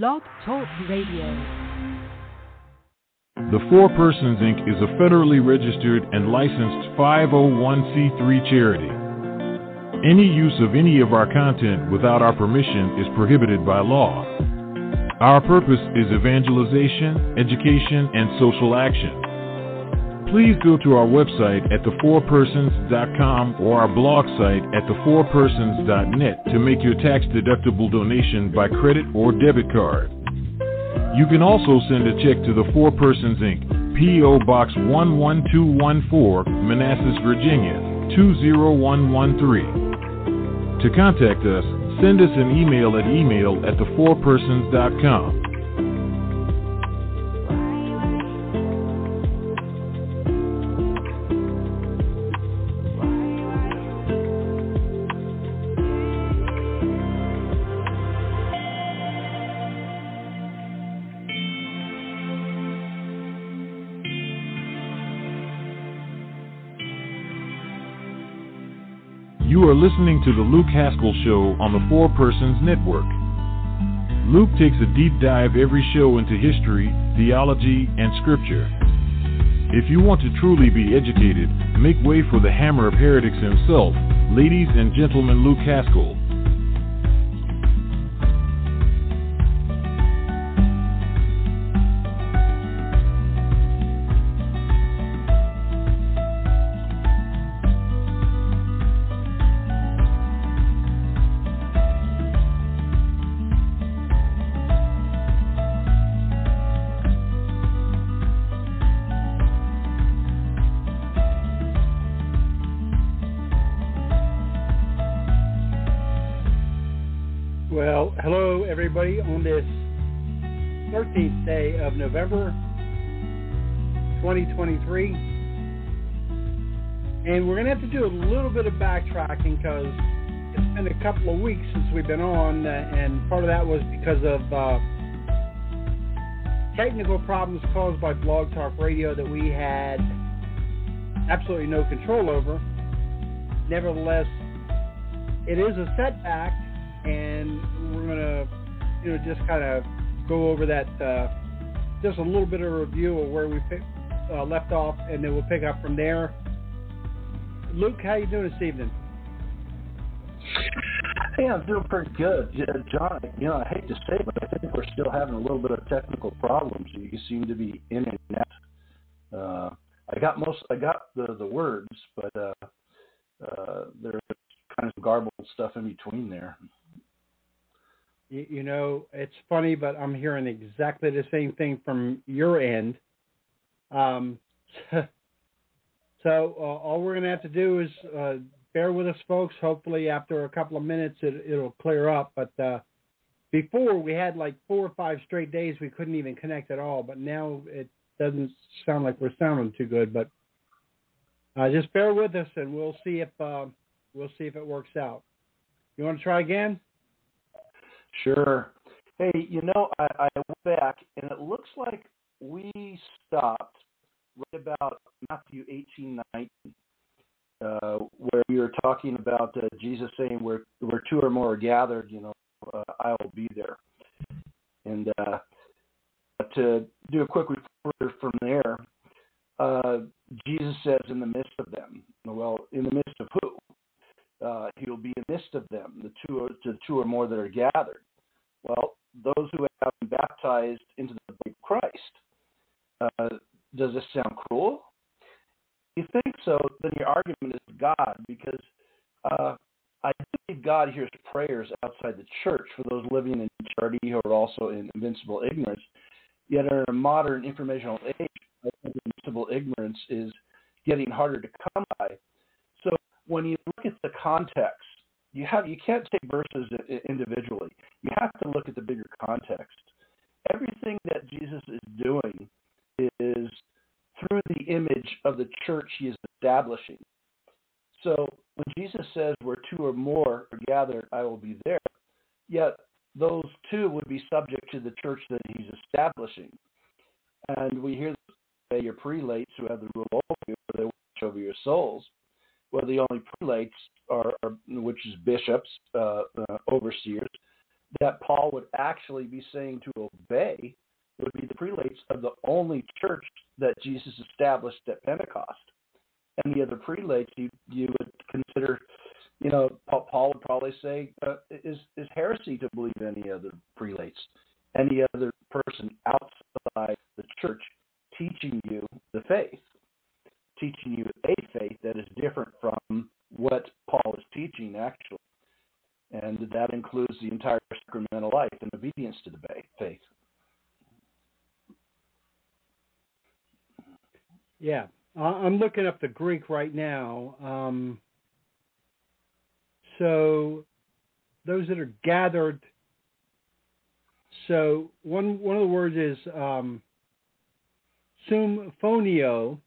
Blog Talk Radio. The Four Persons Inc. is a federally registered and licensed 501c3 charity. Any use of any of our content without our permission is prohibited by law. Our purpose is evangelization, education, and social action. Please go to our website at thefourpersons.com or our blog site at thefourpersons.net to make your tax-deductible donation by credit or debit card. You can also send a check to the Four Persons Inc., P.O. Box 11214, Manassas, Virginia 20113. To contact us, send us an email at email at thefourpersons.com. listening to the Luke Haskell Show on the Four Persons Network. Luke takes a deep dive every show into history, theology, and scripture. If you want to truly be educated, make way for the hammer of heretics himself, ladies and gentlemen, Luke Haskell. November 2023. And we're going to have to do a little bit of backtracking because it's been a couple of weeks since we've been on, and part of that was because of uh, technical problems caused by Blog Talk Radio that we had absolutely no control over. Nevertheless, it is a setback and we're gonna, you know, just kind of go over that, uh, just a little bit of a review of where we pick, uh, left off, and then we'll pick up from there. Luke, how you doing this evening? Hey, I'm doing pretty good, yeah, John. You know, I hate to say it, but I think we're still having a little bit of technical problems. You seem to be in and out. Uh, I got most, I got the the words, but uh, uh, there's kind of garbled stuff in between there. You, you know, it's funny, but I'm hearing exactly the same thing from your end. Um, so uh, all we're going to have to do is uh, bear with us, folks. Hopefully, after a couple of minutes, it, it'll clear up. But uh, before, we had like four or five straight days we couldn't even connect at all. But now it doesn't sound like we're sounding too good. But uh, just bear with us, and we'll see if uh, we'll see if it works out. You want to try again? Sure. Hey, you know, I, I went back and it looks like we stopped right about Matthew 18, 19, uh, where we were talking about uh, Jesus saying, where, where two or more are gathered, you know, uh, I will be there. And uh, to do a quick reporter from there, uh, Jesus says, in the midst of them. Well, in the midst of who? Uh, he will be in midst of them, the two, or, the two or more that are gathered. Well, those who have been baptized into the body of Christ. Uh, does this sound cruel? If you think so, then your argument is God, because uh, I believe God hears prayers outside the church for those living in charity who are also in invincible ignorance. Yet, in a modern informational age, invincible ignorance is getting harder to come by. When you look at the context, you have you can't take verses individually. You have to look at the bigger context. Everything that Jesus is doing is through the image of the church he is establishing. So when Jesus says, Where two or more are gathered, I will be there, yet those two would be subject to the church that he's establishing. And we hear your prelates who have the rule over you, they watch over your souls. Well, the only prelates are, are which is bishops, uh, uh, overseers. that Paul would actually be saying to obey would be the prelates of the only church that Jesus established at Pentecost. And the other prelates you, you would consider, you know, Paul would probably say uh, is, is heresy to believe any other prelates, any other person outside the church teaching you the faith, teaching you a faith that is different from what Paul is teaching actually. And that includes the entire sacramental life and obedience to the faith. Yeah, I'm looking up the Greek right now. Um, so those that are gathered. So one one of the words is um, symphonio,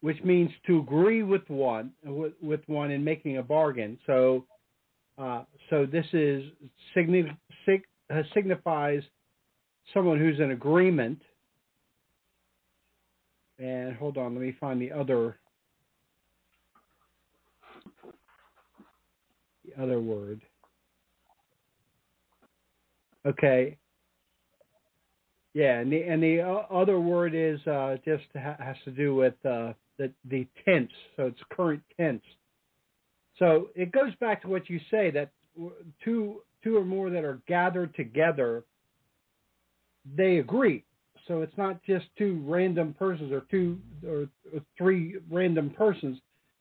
which means to agree with one with, one in making a bargain. So uh, so this is signi- sig- uh, signifies someone who's in agreement. And hold on, let me find the other the other word. Okay. Yeah, and the and the other word is uh, just ha- has to do with uh, the the tense, so it's current tense. So it goes back to what you say that two two or more that are gathered together, they agree. So it's not just two random persons or two or, three random persons.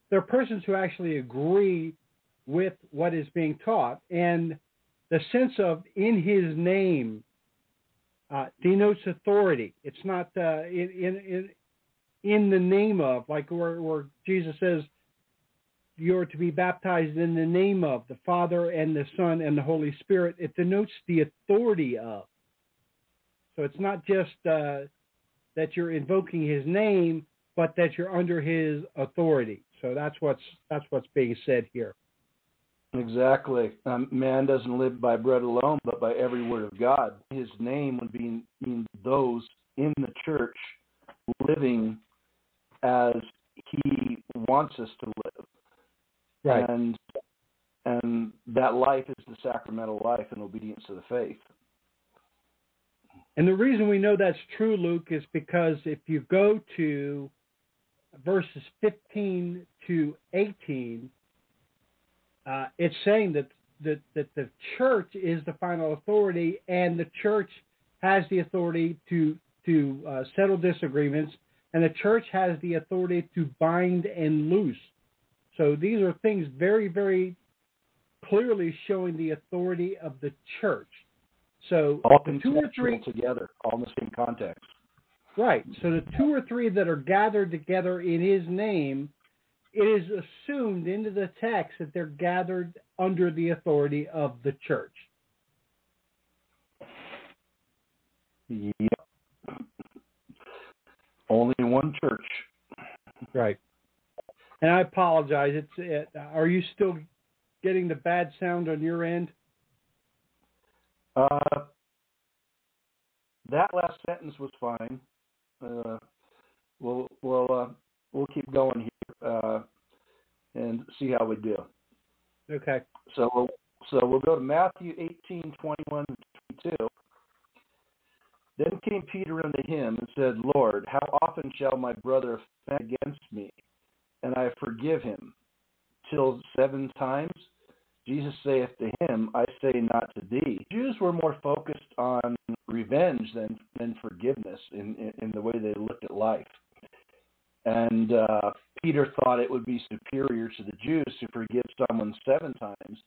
They're persons who actually agree with what is being taught, and the sense of in His name uh, denotes authority. It's not uh, in, in in the name of like where, where Jesus says you're to be baptized in the name of the Father and the Son and the Holy Spirit, it denotes the authority of. So it's not just uh, that you're invoking His name, but that you're under His authority. So that's what's that's what's being said here. Exactly. Um, man doesn't live by bread alone, but by every word of God. His name would be mean those in the church living as He wants us to live Right. And and that life is the sacramental life and obedience to the faith. And the reason we know that's true, Luke, is because if you go to verses 15 to 18, uh, it's saying that, that, that the church is the final authority and the church has the authority to, to uh, settle disagreements and the church has the authority to bind and loose. So these are things very, very clearly showing the authority of the church. So all the two or three together, all in the same context. Right. So the two or three that are gathered together in His name, it is assumed into the text that they're gathered under the authority of the church. Yep. Only one church. Right. And I apologize. It's it, are you still getting the bad sound on your end? Uh, that last sentence was fine. Uh, we'll we'll uh, we'll keep going here uh, and see how we do. Okay. So we'll, so we'll go to Matthew 18, 21 22. Then came Peter unto him and said, Lord, how often shall my brother offend against me, and I forgive him? Till seven times? Jesus saith to him, I say not to thee. Jews were more focused on revenge than, than forgiveness in, in, in the way they looked at life. And uh, Peter thought it would be superior to the Jews to forgive someone seven times,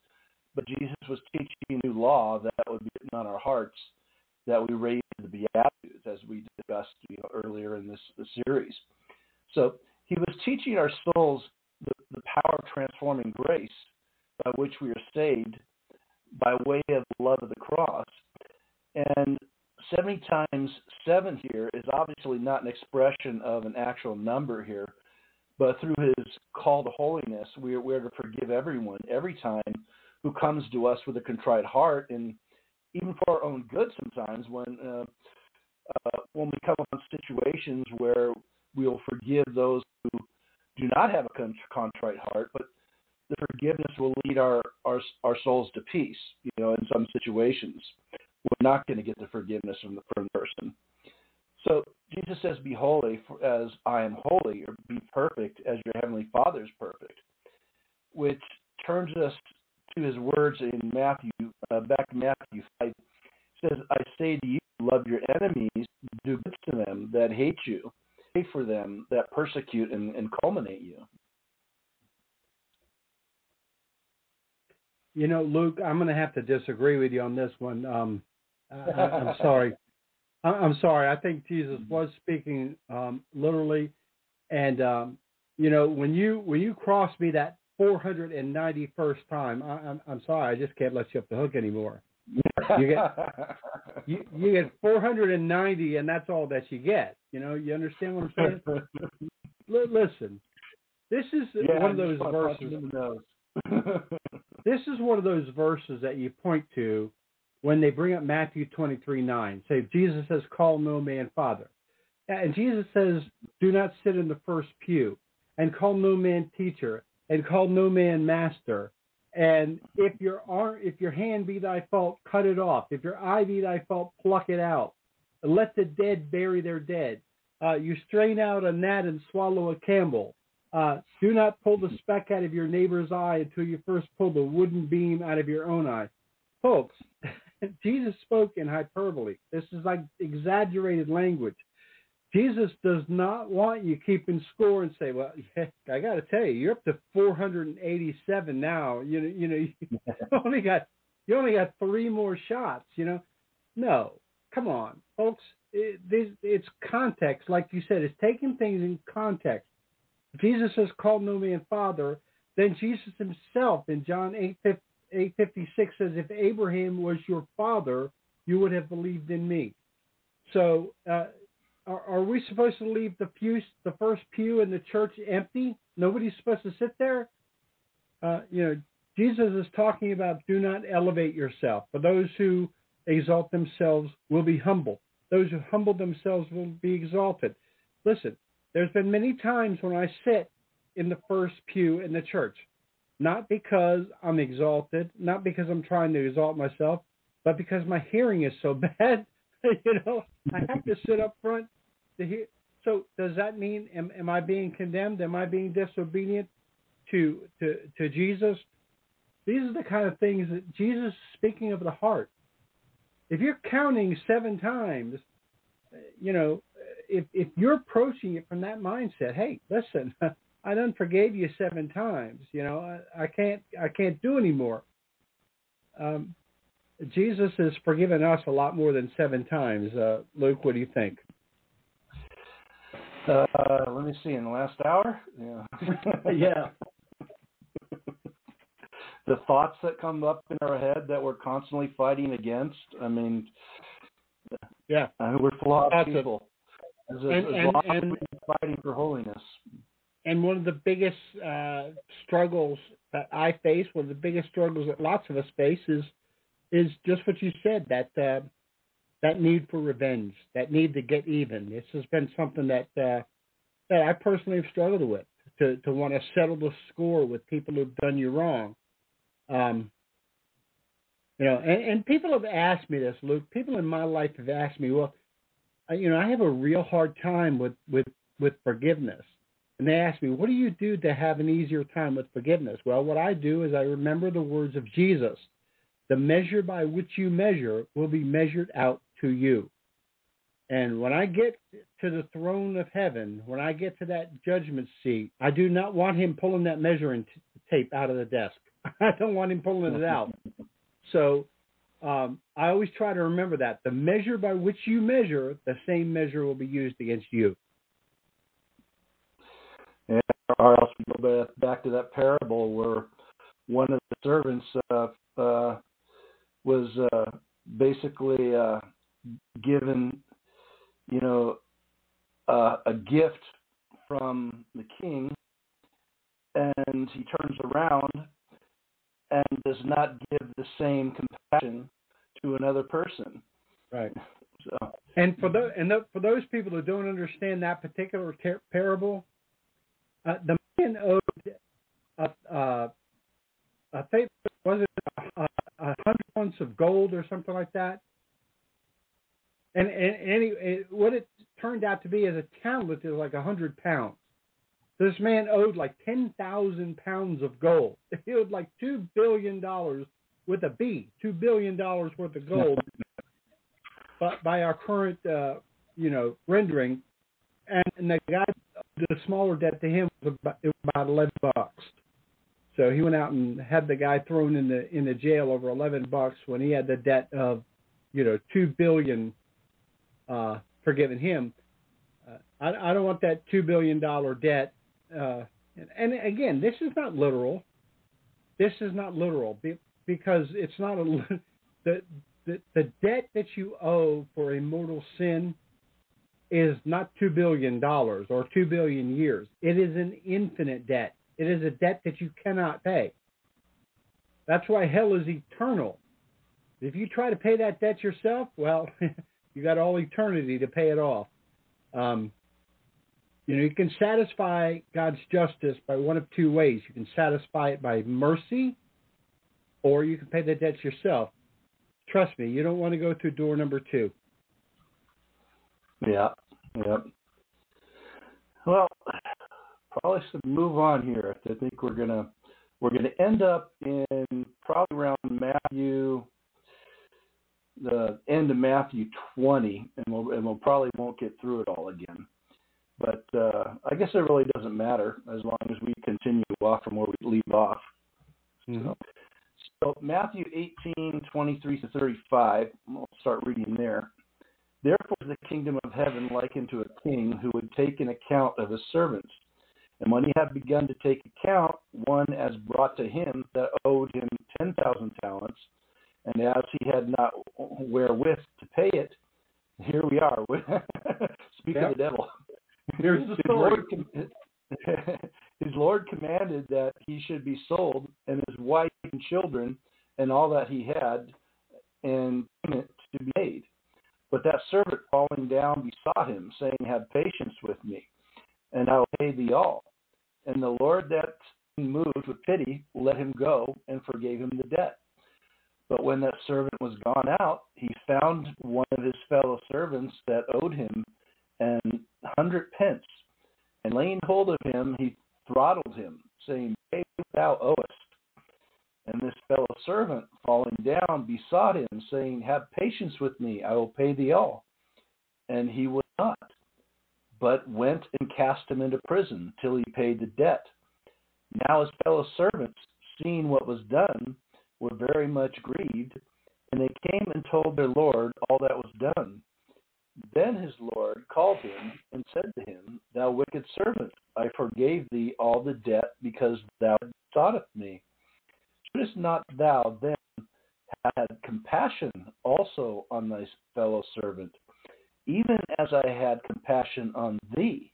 but Jesus was teaching a new law that would be written on our hearts that we raise the Beatitudes, as we discussed you know, earlier in this, this series. So he was teaching our souls the, the power of transforming grace by which we are saved by way of the love of the cross. And 70 times 7 here is obviously not an expression of an actual number here, but through his call to holiness, we are, we are to forgive everyone every time who comes to us with a contrite heart, and even for our own good sometimes when uh, uh, when we come upon situations where we'll forgive those who do not have a contrite heart, but the forgiveness will lead our, our our souls to peace. You know, in some situations, we're not going to get the forgiveness from the, from the person. So Jesus says, "Be holy, as I am holy," or "Be perfect, as your heavenly Father is perfect," which turns us His words in Matthew, uh, back to Matthew five. Says, "I say to you, love your enemies, do good to them that hate you, pray for them that persecute and, and culminate you." You know, Luke, I'm going to have to disagree with you on this one. Um, I, I'm sorry. I'm sorry. I think Jesus was speaking um, literally, and um, you know, when you when you cross me that 491st time, I, I'm I'm sorry. I just can't let you up the hook anymore. You get you, you get 490, and that's all that you get. You know, you understand what I'm saying? L- listen, this is yeah, one of those verses. this is one of those verses that you point to when they bring up Matthew 23 9. Say, Jesus says, Call no man father. And Jesus says, Do not sit in the first pew, and call no man teacher, and call no man master. And if your arm, if your hand be thy fault, cut it off. If your eye be thy fault, pluck it out. Let the dead bury their dead. Uh, you strain out a gnat and swallow a camel. Uh, do not pull the speck out of your neighbor's eye until you first pull the wooden beam out of your own eye. Folks, Jesus spoke in hyperbole. This is like exaggerated language. Jesus does not want you keeping score and say, "Well, yeah, I got to tell you, you're up to 487 now. You know, you know, you only got you only got three more shots. You know, no, come on, folks. It, this, it's context, like you said. It's taking things in context. Jesus has called no man father. Then Jesus himself in John 8, 856 says, If Abraham was your father, you would have believed in me. So, uh, are, are, we supposed to leave the pew, the first pew in the church empty? Nobody's supposed to sit there? Uh, you know, Jesus is talking about do not elevate yourself. For those who exalt themselves will be humble. Those who humble themselves will be exalted. Listen, there's been many times when I sit in the first pew in the church not because I'm exalted, not because I'm trying to exalt myself, but because my hearing is so bad. you know, I have to sit up front So does that mean am, am I being condemned? Am I being disobedient to to to Jesus? These are the kind of things that Jesus is speaking of the heart. If you're counting seven times, you know, if if you're approaching it from that mindset, hey, listen, I done forgave you seven times. You know, I, I can't I can't do anymore. Um, Jesus has forgiven us a lot more than seven times. Uh, Luke, what do you think? Uh, let me see. In the last hour, yeah, yeah. the thoughts that come up in our head that we're constantly fighting against. I mean, yeah, mean, we're flawed That's people. As, and, as and, long and, as we're fighting for holiness and one of the biggest uh, struggles that I face, one of the biggest struggles that lots of us face, is is just what you said that uh, that need for revenge, that need to get even. This has been something that uh, that I personally have struggled with to to want to settle the score with people who've done you wrong. Um, you know, and, and people have asked me this, Luke. People in my life have asked me, well, you know, I have a real hard time with with with forgiveness and they ask me, what do you do to have an easier time with forgiveness? Well, what I do is I remember the words of Jesus. The measure by which you measure will be measured out to you. And when I get to the throne of heaven, when I get to that judgment seat, I do not want him pulling that measuring t- tape out of the desk. I don't want him pulling it out. So um, I always try to remember that. The measure by which you measure, the same measure will be used against you or else go back to that parable where one of the servants uh, uh, was uh, basically uh, given, you know, uh, a gift from the king, and he turns around and does not give the same compassion to another person. Right. So. And for those and the, for those people who don't understand that particular ter- parable, uh, the man owed a, uh, think was it a, a hundred ounces of gold or something like that. And and, and it, what it turned out to be is a talent is like a hundred pounds. This man owed like ten thousand pounds of gold. He owed like two billion dollars with a B, two billion dollars worth of gold. but by our current, uh, you know, rendering, and, and the guy, the smaller debt to him was about, it was about eleven bucks. So he went out and had the guy thrown in the in the jail over eleven bucks when he had the debt of, you know, two billion uh, forgiven him. Uh, I, I don't want that two billion dollar debt. Uh, and, and again, this is not literal. This is not literal because it's not a the the, the debt that you owe for a mortal sin is not two billion dollars or two billion years. It is an infinite debt. It is a debt that you cannot pay. That's why hell is eternal. If you try to pay that debt yourself, well, you got all eternity to pay it off. Um, you know, you can satisfy God's justice by one of two ways. You can satisfy it by mercy, or you can pay the debts yourself. Trust me, you don't want to go through door number two. Yeah, yeah. Well, probably should move on here. I think we're gonna we're gonna end up in probably around Matthew, the end of Matthew 20, and we'll and we'll probably won't get through it all again. But uh, I guess it really doesn't matter as long as we continue off from where we leave off. Mm-hmm. So, so Matthew 18, 23 to 35, I'll start reading there. Therefore is the kingdom of heaven likened to a king who would take an account of his servants. And when he had begun to take account, one as brought to him that owed him ten thousand talents, and as he had not wherewith to pay it, here we are. Speak yep. of the devil. Here's the story. his Lord commanded that he should be sold, and his wife and children, and all that he had, and payment to be made. But that servant falling down besought him, saying, Have patience with me, and I will pay thee all. And the Lord that moved with pity let him go and forgave him the debt. But when that servant was gone out, he found one of his fellow servants that owed him an hundred pence. And laying hold of him, he throttled him, saying, Pay what thou owest. And this fellow servant, falling down, besought him, saying, Have patience with me, I will pay thee all. And he would not, but went and cast him into prison till he paid the debt. Now his fellow servants, seeing what was done, were very much grieved, and they came and told their Lord all that was done. Then his Lord called him and said to him, Thou wicked servant, I forgave thee all the debt because thou soughtest me. Shouldst not thou then have had compassion also on thy fellow servant, even as I had compassion on thee?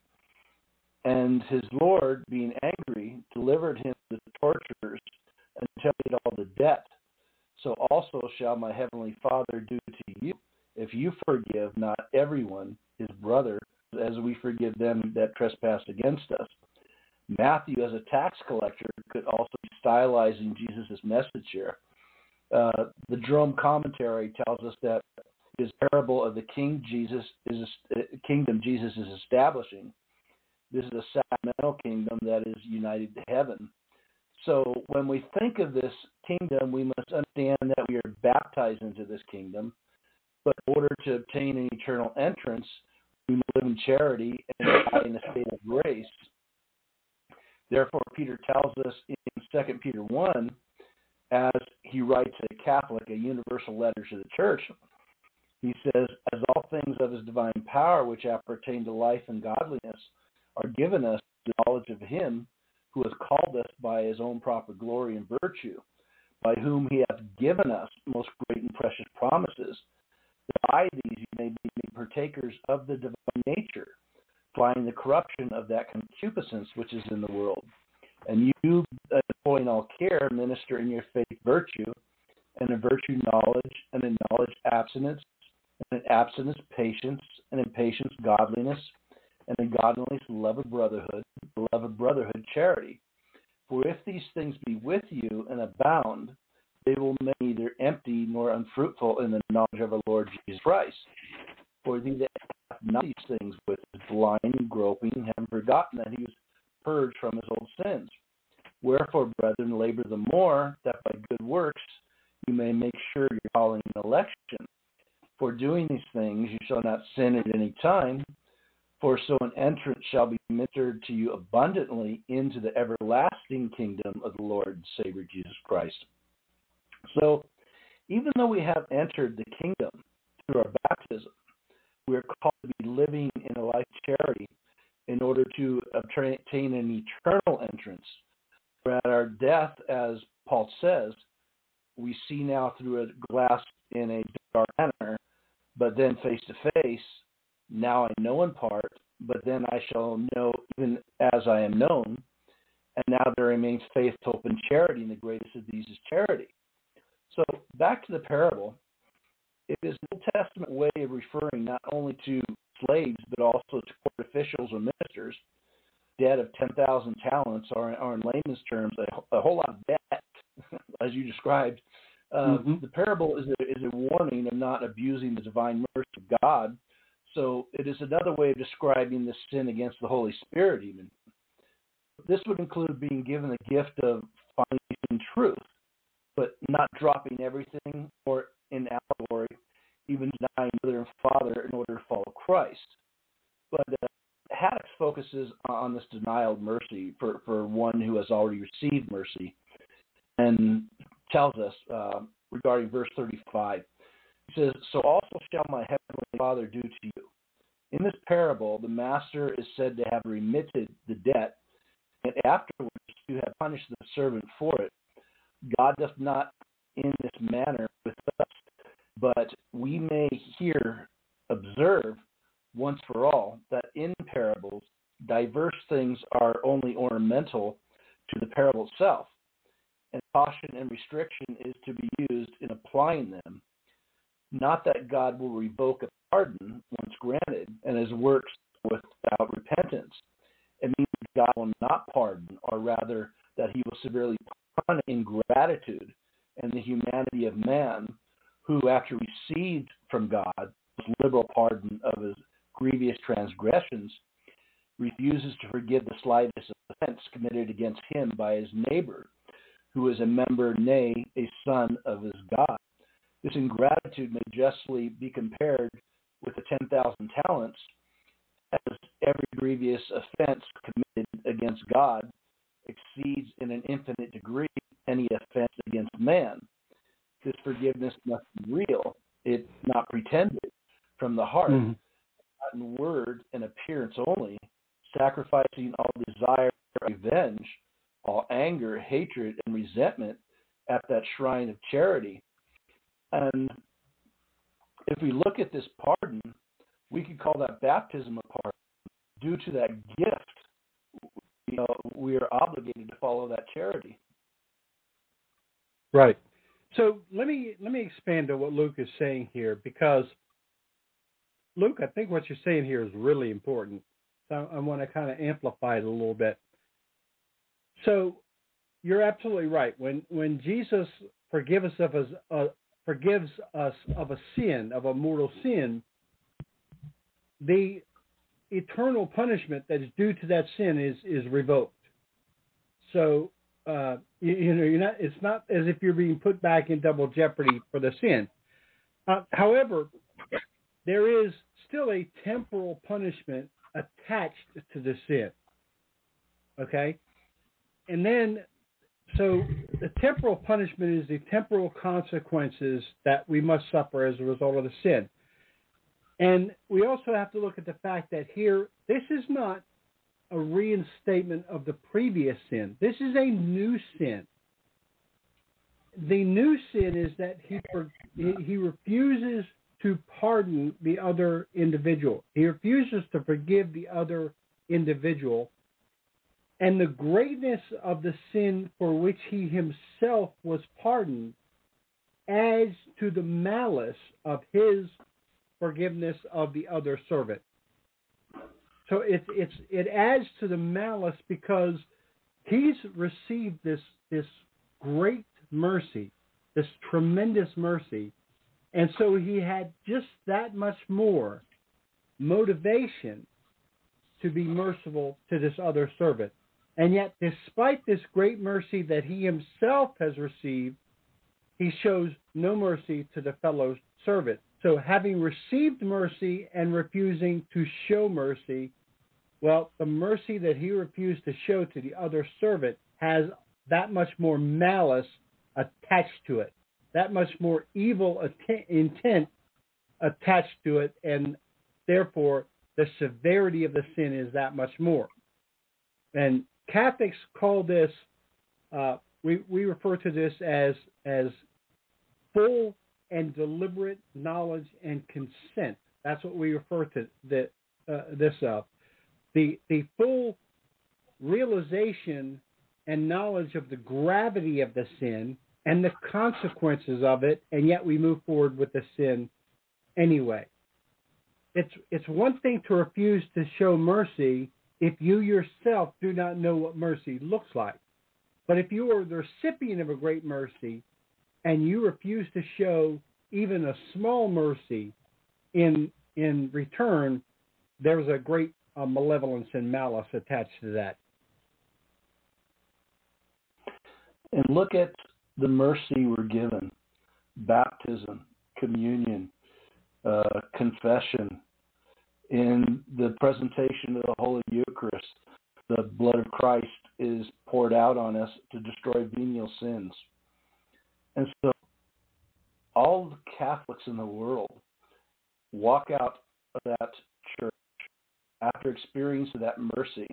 And his Lord, being angry, delivered him to the torturers until had all the debt. So also shall my heavenly Father do to you if you forgive not everyone his brother as we forgive them that trespass against us. Matthew, as a tax collector, could also be stylizing Jesus' message here. Uh, the Jerome commentary tells us that his parable of the King Jesus is uh, kingdom Jesus is establishing. This is a sacramental kingdom that is united to heaven. So when we think of this kingdom, we must understand that we are baptized into this kingdom but in order to obtain an eternal entrance, we must live in charity and in a state of grace. Therefore, Peter tells us in 2 Peter 1, as he writes a Catholic, a universal letter to the church, he says, As all things of his divine power which appertain to life and godliness are given us the knowledge of him who has called us by his own proper glory and virtue, by whom he hath given us most great and precious promises that by these you may be partakers of the divine nature, flying the corruption of that concupiscence which is in the world. And you, uh, employing all care, minister in your faith virtue, and in virtue knowledge, and in knowledge abstinence, and in abstinence patience, and in patience godliness, and in godliness love of brotherhood, love of brotherhood charity. For if these things be with you and abound, they will make neither empty nor unfruitful in the knowledge of our Lord Jesus Christ. For he that hath not these things with is blind, groping, having forgotten that he was purged from his old sins. Wherefore, brethren, labor the more, that by good works you may make sure your calling and election. For doing these things you shall not sin at any time, for so an entrance shall be ministered to you abundantly into the everlasting kingdom of the Lord and Savior Jesus Christ. So, even though we have entered the kingdom through our baptism, we are called to be living in a life of charity in order to obtain an eternal entrance. For at our death, as Paul says, we see now through a glass in a dark manner, but then face to face now I know in part, but then I shall know even as I am known. And now there remains faith, hope, and charity, and the greatest of these is charity. So back to the parable. It is an Old Testament way of referring not only to slaves, but also to court officials or ministers. Debt of 10,000 talents, or, or in layman's terms, a, a, whole lot of debt, as you described. Um, mm-hmm. The parable is a, is a warning of not abusing the divine mercy of God so it is another way of describing the sin against the Holy Spirit, even. This would include being given the gift of finding truth, but not dropping everything or in allegory, even denying mother and father in order to follow Christ. But uh, Haydock's focuses on this denial of mercy for, for one who has already received mercy and tells us uh, regarding verse 35 he says, So also shall my heavenly Father do to you. In this parable, the master is said to have remitted the debt, and afterwards to have punished the servant for it. God doth not in this manner with us, but we may here observe once for all that in parables diverse things are only ornamental to the parable itself, and caution and restriction is to be used in applying them not that God will revoke a pardon once granted and his works without repentance. It means God will not pardon, or rather that he will severely punish ingratitude and the humanity of man who, after received from God his liberal pardon of his grievous transgressions, refuses to forgive the slightest offense committed against him by his neighbor, who is a member, nay, a son of his God. This ingratitude may justly be compared with the 10,000 talents, as every grievous offense committed against God exceeds in an infinite degree any offense against man. This forgiveness must be real, it not pretended, from the heart, mm-hmm. not in word and appearance only, sacrificing all desire for revenge, all anger, hatred, and resentment at that shrine of charity and if pardon, we could call that baptism a pardon. Due to that gift, you know, we are obligated to follow that charity. Right. So let me let me expand on what Luke is saying here because Luke, I think what you're saying here is really important. So I want to kind of amplify it a little bit. So you're absolutely right. When when Jesus forgives us of, uh, forgives us of a sin, of a mortal sin, the eternal punishment that is due to that sin is is revoked. So uh, you, you, know, you're not. It's not as if you're being put back in double jeopardy for the sin. Uh, however, there is still a temporal punishment attached to the sin. Okay, and then so the temporal punishment is the temporal consequences that we must suffer as a result of the sin. And we also have to look at the fact that here, this is not a reinstatement of the previous sin. This is a new sin. The new sin is that he he refuses to pardon the other individual. He refuses to forgive the other individual and the greatness of the sin for which he himself was pardoned adds to the malice of his forgiveness of the other servant. So it, it's, it adds to the malice because he's received this this great mercy, this tremendous mercy, and so he had just that much more motivation to be merciful to this other servant. And yet, despite this great mercy that he himself has received, he shows no mercy to the fellow servant. So, having received mercy and refusing to show mercy, well, the mercy that he refused to show to the other servant has that much more malice attached to it, that much more evil intent attached to it, and therefore the severity of the sin is that much more. And Catholics call this, uh, we, we refer to this as, as full and deliberate knowledge and consent. That's what we refer to the, uh, this of. The, the full realization and knowledge of the gravity of the sin and the consequences of it, and yet we move forward with the sin anyway. It's, it's one thing to refuse to show mercy if you yourself do not know what mercy looks like. But if you are the recipient of a great mercy and you refuse to show even a small mercy in in return, there's a great uh, malevolence and malice attached to that. And look at the mercy we're given baptism, communion, uh, confession, in the presentation of the Holy Eucharist, the blood of Christ is poured out on us to destroy venial sins. And so all the Catholics in the world walk out of that church after experiencing that mercy.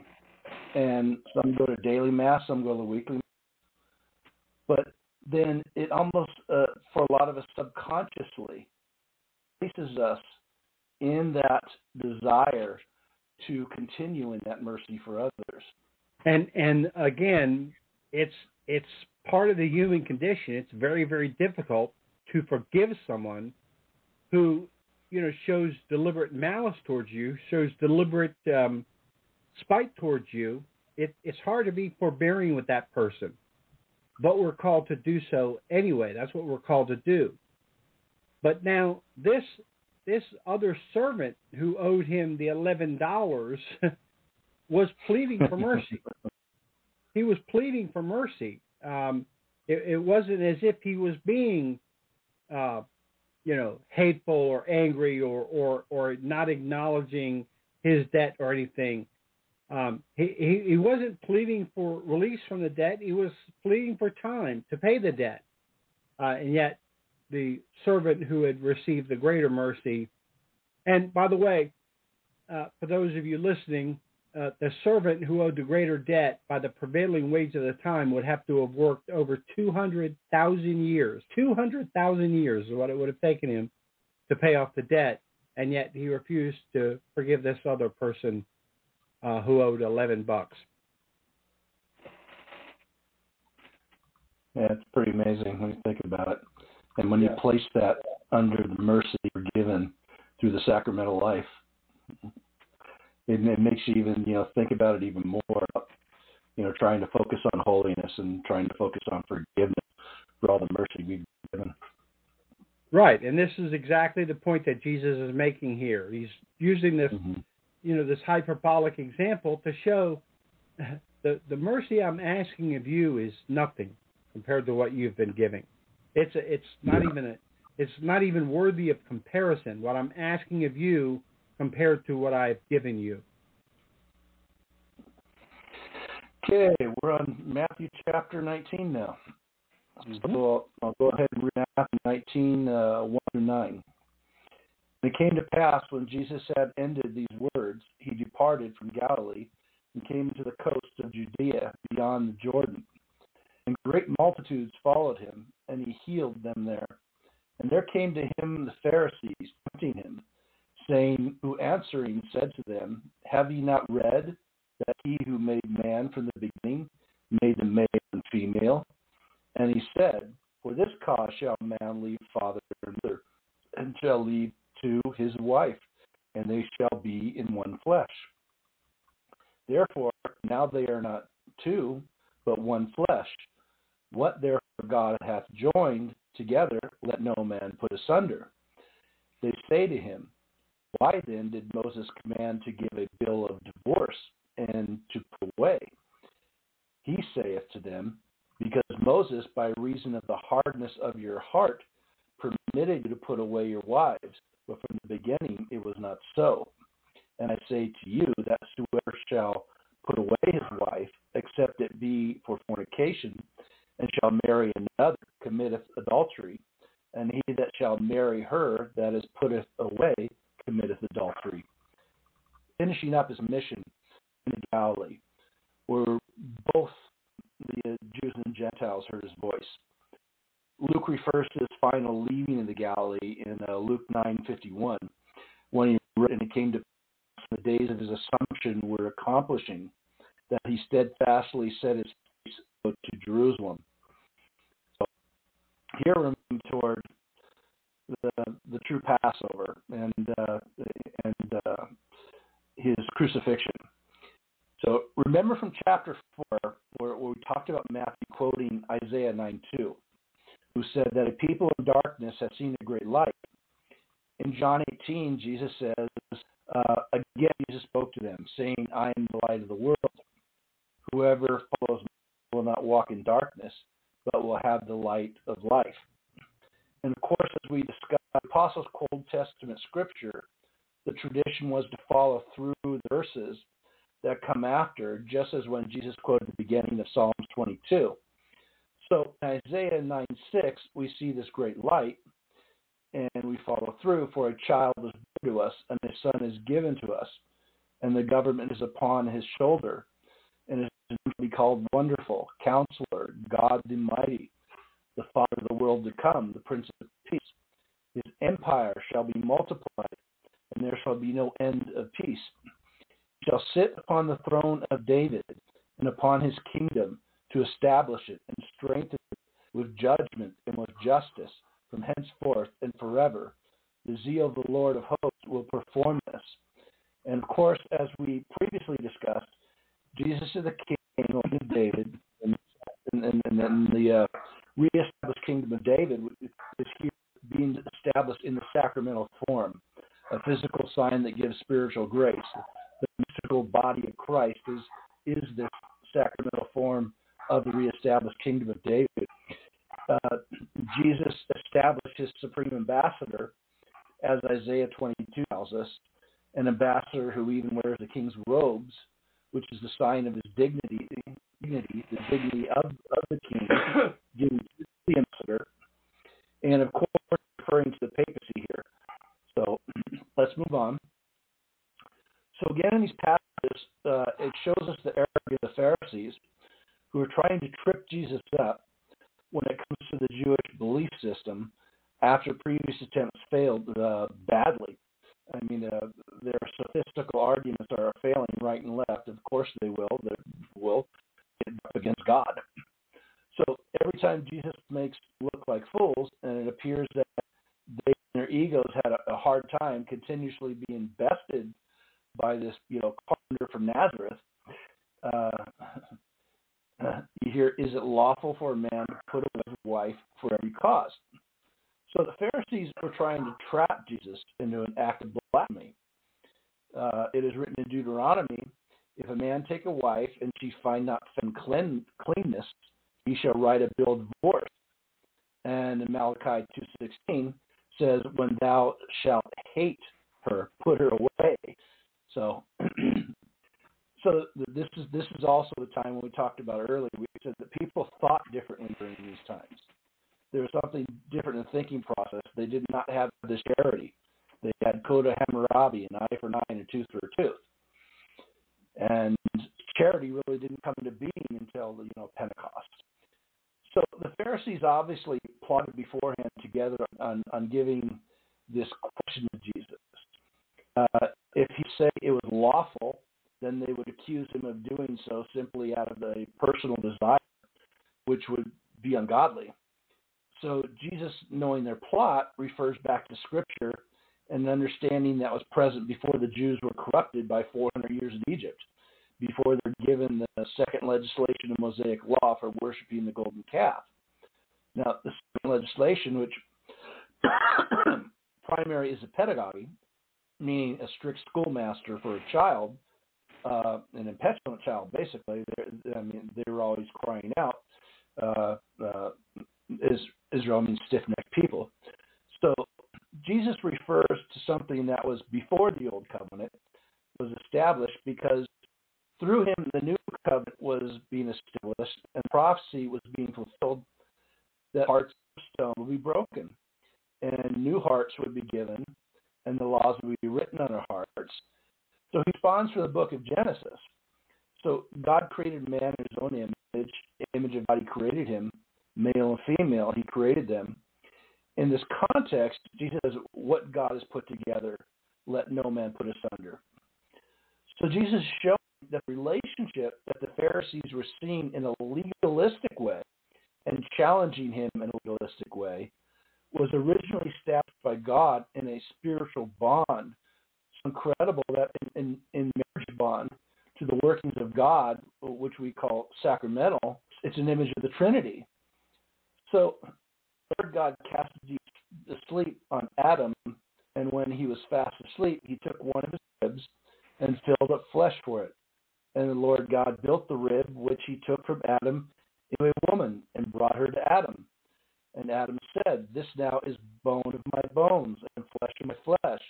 And some go to daily mass, some go to weekly mass. But then it almost, uh, for a lot of us subconsciously, places us in that desire to continue in that mercy for others. And and again, it's it's part of the human condition. It's very very difficult to forgive someone who you know shows deliberate malice towards you, shows deliberate um, spite towards you. It, it's hard to be forbearing with that person, but we're called to do so anyway. That's what we're called to do. But now this this other servant who owed him the eleven dollars was pleading for mercy. he was pleading for mercy. Um, it, it, wasn't as if he was being, uh, you know, hateful or angry or, or or not acknowledging his debt or anything. Um, he, he he wasn't pleading for release from the debt. He was pleading for time to pay the debt, uh, and yet the servant who had received the greater mercy. And by the way, uh, for those of you listening, uh, the servant who owed the greater debt by the prevailing wage of the time would have to have worked over 200,000 years. 200,000 years is what it would have taken him to pay off the debt, and yet he refused to forgive this other person uh, who owed 11 bucks. Yeah, it's pretty amazing when you think about it. And when yeah. you place that under the mercy you're given through the sacramental life, it, it makes you even, you know, think about it even more. You know, trying to focus on holiness and trying to focus on forgiveness for all the mercy we've been given. Right, and this is exactly the point that Jesus is making here. He's using this, mm-hmm. you know, this hyperbolic example to show the the mercy I'm asking of you is nothing compared to what you've been giving. It's a, it's not even a it's not even worthy of comparison. What I'm asking of you compared to what I've given you. Okay, we're on Matthew chapter 19 now. So I'll, go ahead and read Matthew 19, uh, 1 through 9. it came to pass when Jesus had ended these words, he departed from Galilee and came to the coast of Judea beyond the Jordan. And great multitudes followed him, and he healed them there. And there came to him the Pharisees, tempting him, saying, Who answering said to them, Have ye not read that he who made man from the beginning made them male and female? And he said, For this cause shall man leave father and mother, and shall leave to his wife, and they shall be in one flesh. Therefore, now they are not two, but one flesh. What therefore God hath joined together, let no man put asunder. They say to him, Why then did Moses command to give a bill of divorce and to put away? He saith to them, Because Moses, by reason of the hardness of your heart, permitted you to put away your wives, but from the beginning it was not so. And I say to you that whoever shall put away his wife, except it be for fornication, and shall marry another, committeth adultery. And he that shall marry her that is putteth away committeth adultery. Finishing up his mission in the Galilee, where both the Jews and Gentiles heard his voice. Luke refers to his final leaving of the Galilee in uh, Luke 9:51, when he wrote, "And it came to pass the days of his assumption were accomplishing, that he steadfastly set his face to Jerusalem." Here we're moving toward the the true Passover and uh, and uh, his crucifixion. So remember from chapter four where, where we talked about Matthew quoting Isaiah 9:2 who said that a people in darkness have seen a great light. In John 18, Jesus says, uh, again, Jesus spoke to them, saying, I am the light of the world. Whoever follows me will not walk in darkness, but will have the light of life. And of course, as we discussed, the Apostles' Old Testament scripture, the tradition was to follow through the verses that come after, just as when Jesus quoted the beginning of Psalms 22. So in Isaiah 9 6, we see this great light, and we follow through. For a child is born to us, and a son is given to us, and the government is upon his shoulder, be called Wonderful, Counselor, God the Mighty, the Father of the world to come, the Prince of Peace. His empire shall be multiplied, and there shall be no end of peace. He shall sit upon the throne of David, and upon his kingdom to establish it and strengthen it with judgment and with justice from henceforth and forever. The zeal of the Lord of hosts will perform this. And of course, as we previously discussed, Jesus is the King of David, and, and, and then the uh, reestablished kingdom of David is here being established in the sacramental form, a physical sign that gives spiritual grace. The mystical body of Christ is is this sacramental form of the reestablished kingdom of David. Uh, Jesus established his supreme ambassador, as Isaiah 22 tells us, an ambassador who even wears the king's robes, which is the sign of his dignity, dignity the dignity of, of the king, given to the ambassador, and of course referring to the papacy here. So let's move on. So again, in these passages, uh, it shows us the arrogance of the Pharisees who are trying to trip Jesus up when it comes to the Jewish belief system after previous attempts failed uh, badly. I mean, uh, their sophistical arguments are failing right and left. Of course, they will. They will get up against God. So every time Jesus makes look like fools, and it appears that they their egos had a, a hard time continuously being bested by this, you know, carpenter from Nazareth. Uh, you hear, is it lawful for a man to put away his wife for every cause? So the Pharisees were trying to trap Jesus into an act of blasphemy. Uh, it is written in Deuteronomy, if a man take a wife and she find not clean, cleanness, he shall write a bill of divorce. And in Malachi 2.16 says, when thou shalt hate her, put her away. So so this is this is also the time when we talked about earlier. We said that people thought differently during these times. There was something different in the thinking process. They did not have this charity. They had Code of Hammurabi, an eye for an eye and a tooth for a tooth. And charity really didn't come into being until you know Pentecost. So the Pharisees obviously plotted beforehand together on, on giving this question to Jesus. Uh, if he say it was lawful then they would accuse him of doing so simply out of a personal desire, which would be ungodly. So Jesus, knowing their plot, refers back to Scripture and an understanding that was present before the Jews were corrupted by 400 years in Egypt. before they're given the second legislation of Mosaic law for worshiping the golden calf. Now, the second legislation, which primary is a pedagogy, meaning a strict schoolmaster for a child, uh, an impetulant child, basically. They're, I mean, they were always crying out. Uh, uh, is, Israel means stiff-necked people. So Jesus refers to something that was before the old covenant was established because through him the new covenant was being established and prophecy was being fulfilled that hearts of stone would be broken and new hearts would be given and the laws would be written on our hearts. So he responds from the book of Genesis. So God created man in his own image, image of God he created him, male and female, he created them. In this context, Jesus says, What God has put together, let no man put asunder. So Jesus that the relationship that the Pharisees were seeing in a legalistic way and challenging him in a legalistic way was originally established by God in a spiritual bond. It's incredible that in, in, in marriage bond to the workings of God, which we call sacramental, it's an image of the Trinity. So, Lord God cast sleep on Adam, and when he was fast asleep, he took one of his ribs and filled up flesh for it. And the Lord God built the rib which he took from Adam into a woman and brought her to Adam. And Adam said, This now is bone of my bones and flesh of my flesh.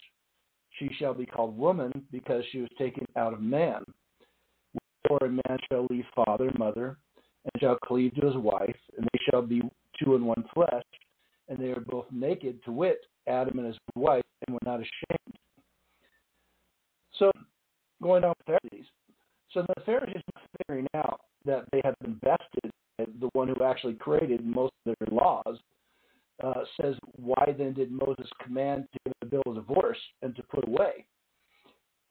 She shall be called woman because she was taken out of man. Wherefore a man shall leave father and mother and shall cleave to his wife, and they shall be two in one flesh. And they are both naked, to wit, Adam and his wife, and were not ashamed. So, going on with the Pharisees. So the Pharisees are figuring out that they have invested the one who actually created most of their laws, uh, says, Why then did Moses command to give a bill of divorce and to put away?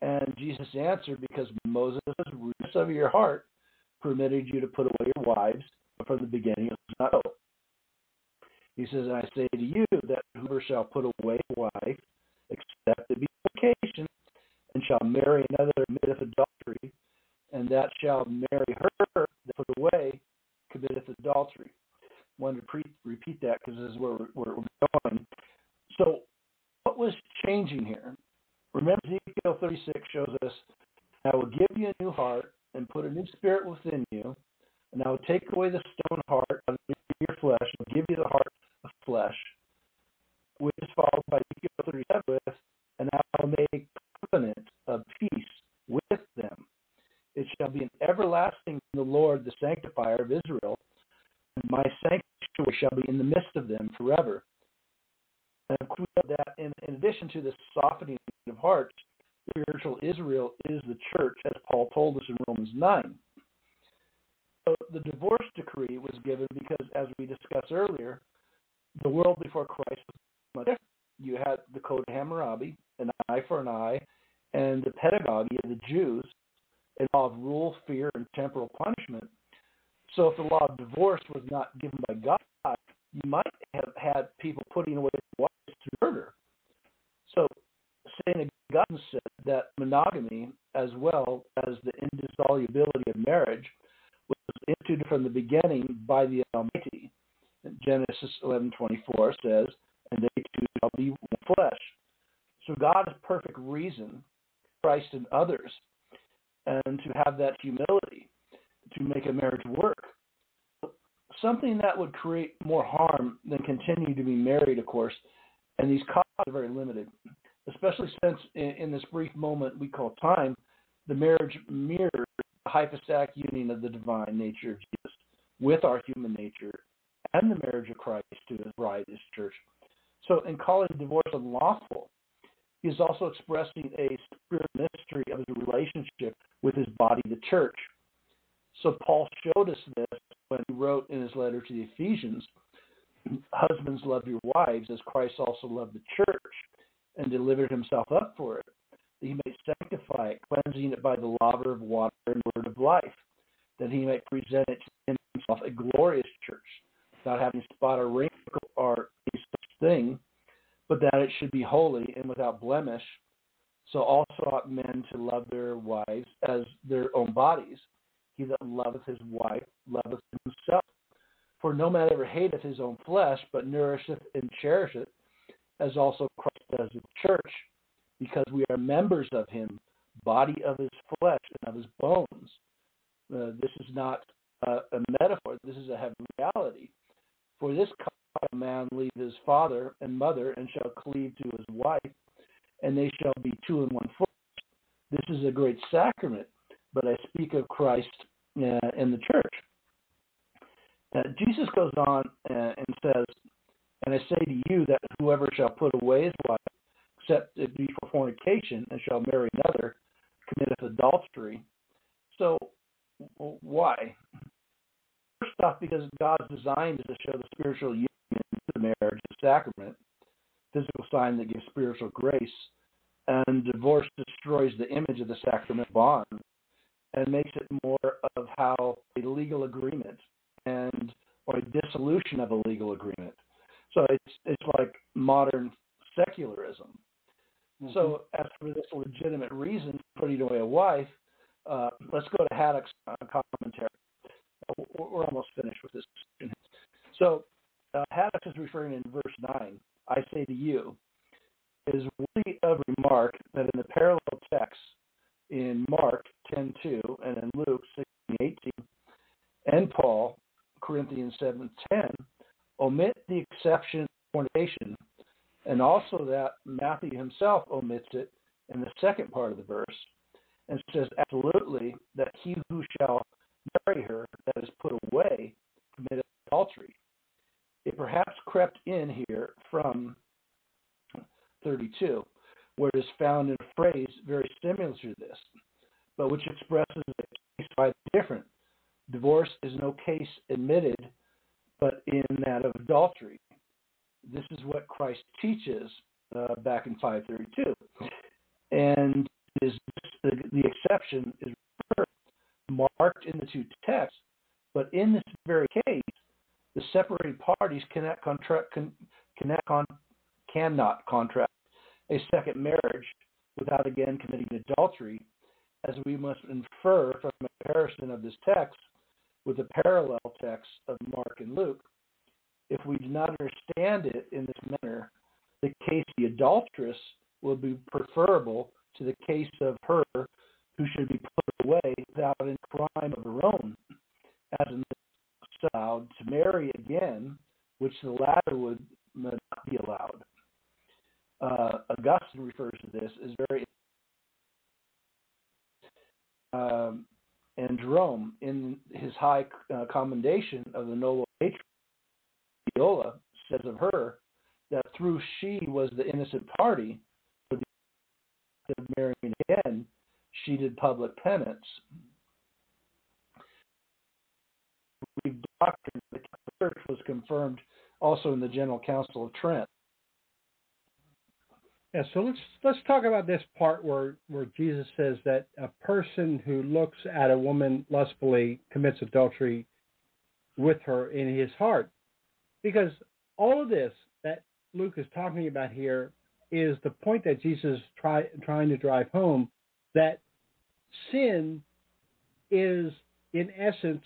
And Jesus answered, Because Moses' rudeness of your heart permitted you to put away your wives, but from the beginning it was not so. He says, I say to you that whoever shall put away a wife, except it be fornication, and shall marry another committeth adultery, and that shall marry her that put away committeth adultery. I wanted to pre- repeat that because this is where we're, we're going. So, what was changing here? Remember, Ezekiel 36 shows us, I will give you a new heart and put a new spirit within you, and I will take away the stone heart of your flesh and give you the heart of flesh, which is followed by Ezekiel 37 with, and I will make covenant of peace with them it shall be an everlasting in the Lord, the sanctifier of Israel, and my sanctuary shall be in the midst of them forever. And we know that in, in addition to the softening of hearts, spiritual Israel is the church, as Paul told us in Romans 9. So the divorce decree was given because, as we discussed earlier, the world before Christ was much different. You had the code Hammurabi, an eye for an eye, and the pedagogy of the Jews involved rule, fear, and temporal punishment. So if the law of divorce was not given by God, you might have had people putting away wives through murder. So St. Augustine said that monogamy, as well as the indissolubility of marriage, was instituted from the beginning by the Almighty. Genesis 11:24 says, "And they two shall be one flesh." So God has perfect reason, Christ and others, and to have that humility to make a marriage work. Something that would create more harm than continue to be married, of course, and these costs are very limited, especially since in, in this brief moment we call time, the marriage mirrors the hypostatic union of the divine nature of Jesus with our human nature and the marriage of Christ to his bride, his church. So, in calling divorce unlawful, he is also expressing a spirit mystery of his relationship with his body, the church. So Paul showed us this when he wrote in his letter to the Ephesians, Husbands, love your wives as Christ also loved the church and delivered himself up for it, that he might sanctify it, cleansing it by the laver of water and word of life, that he might present it to himself a glorious church, not having spot or wrinkle or any such thing, but that it should be holy without blemish. So also ought men to love their wives as their own bodies. He that loveth his wife loveth himself. For no man ever hateth his own flesh, but nourisheth and cherisheth, as also Christ does the church, because we are members of him, body of his flesh and of his bones. Uh, this is not uh, a metaphor, this is a heavy reality. For this a man leave his father and mother and shall cleave to his wife, and they shall be two in one flesh. This is a great sacrament, but I speak of Christ uh, in the church. Jesus goes on uh, and says, And I say to you that whoever shall put away his wife, except it be for fornication, and shall marry another, committeth adultery. So, why? First off, because God's design is to show the spiritual union the marriage, the sacrament, physical sign that gives spiritual grace, and divorce destroys the image of the sacrament bond and makes it more of how a legal agreement and or a dissolution of a legal agreement. So it's it's like modern secularism. Mm-hmm. So as for this legitimate reason for putting away a wife, uh, let's go to Haydock's uh, commentary. We're almost finished with this. So uh, Haydock is referring in verse 9, I say to you, is worthy of remark that in the parallel texts in Mark 10.2 and in Luke 16.18 and Paul, Corinthians 7.10, omit the exception fornication, and also that Matthew himself omits it in the second part of the verse and says absolutely that he who shall marry her that is put away committed adultery. It perhaps crept in here from 32, where it is found in a phrase very similar to this, but which expresses a case quite different. Divorce is no case admitted, but in that of adultery. This is what Christ teaches uh, back in 532. And is the, the exception is marked in the two texts, but in this very case, the separated parties cannot contract can, cannot, con, cannot contract a second marriage without again committing adultery, as we must infer from a comparison of this text with the parallel texts of Mark and Luke. If we do not understand it in this manner, the case of the adulteress will be preferable to the case of her who should be put away without any crime of her own, as in allowed to marry again, which the latter would not be allowed. Uh, Augustine refers to this as very. Um, and Jerome, in his high uh, commendation of the noble matron, Fabiola says of her that through she was the innocent party for the of marrying again, she did public penance the doctrine of the Church was confirmed also in the General Council of Trent. Yeah, so let's let's talk about this part where where Jesus says that a person who looks at a woman lustfully commits adultery with her in his heart, because all of this that Luke is talking about here is the point that Jesus is try, trying to drive home that sin is in essence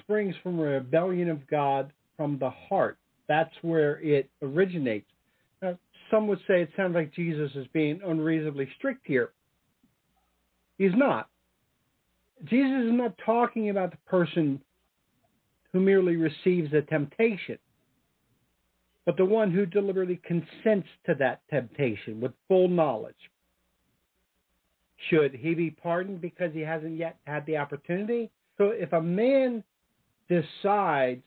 springs from a rebellion of God from the heart. That's where it originates. Some would say it sounds like Jesus is being unreasonably strict here. He's not. Jesus is not talking about the person who merely receives a temptation, but the one who deliberately consents to that temptation with full knowledge. Should he be pardoned because he hasn't yet had the opportunity? So if a man decides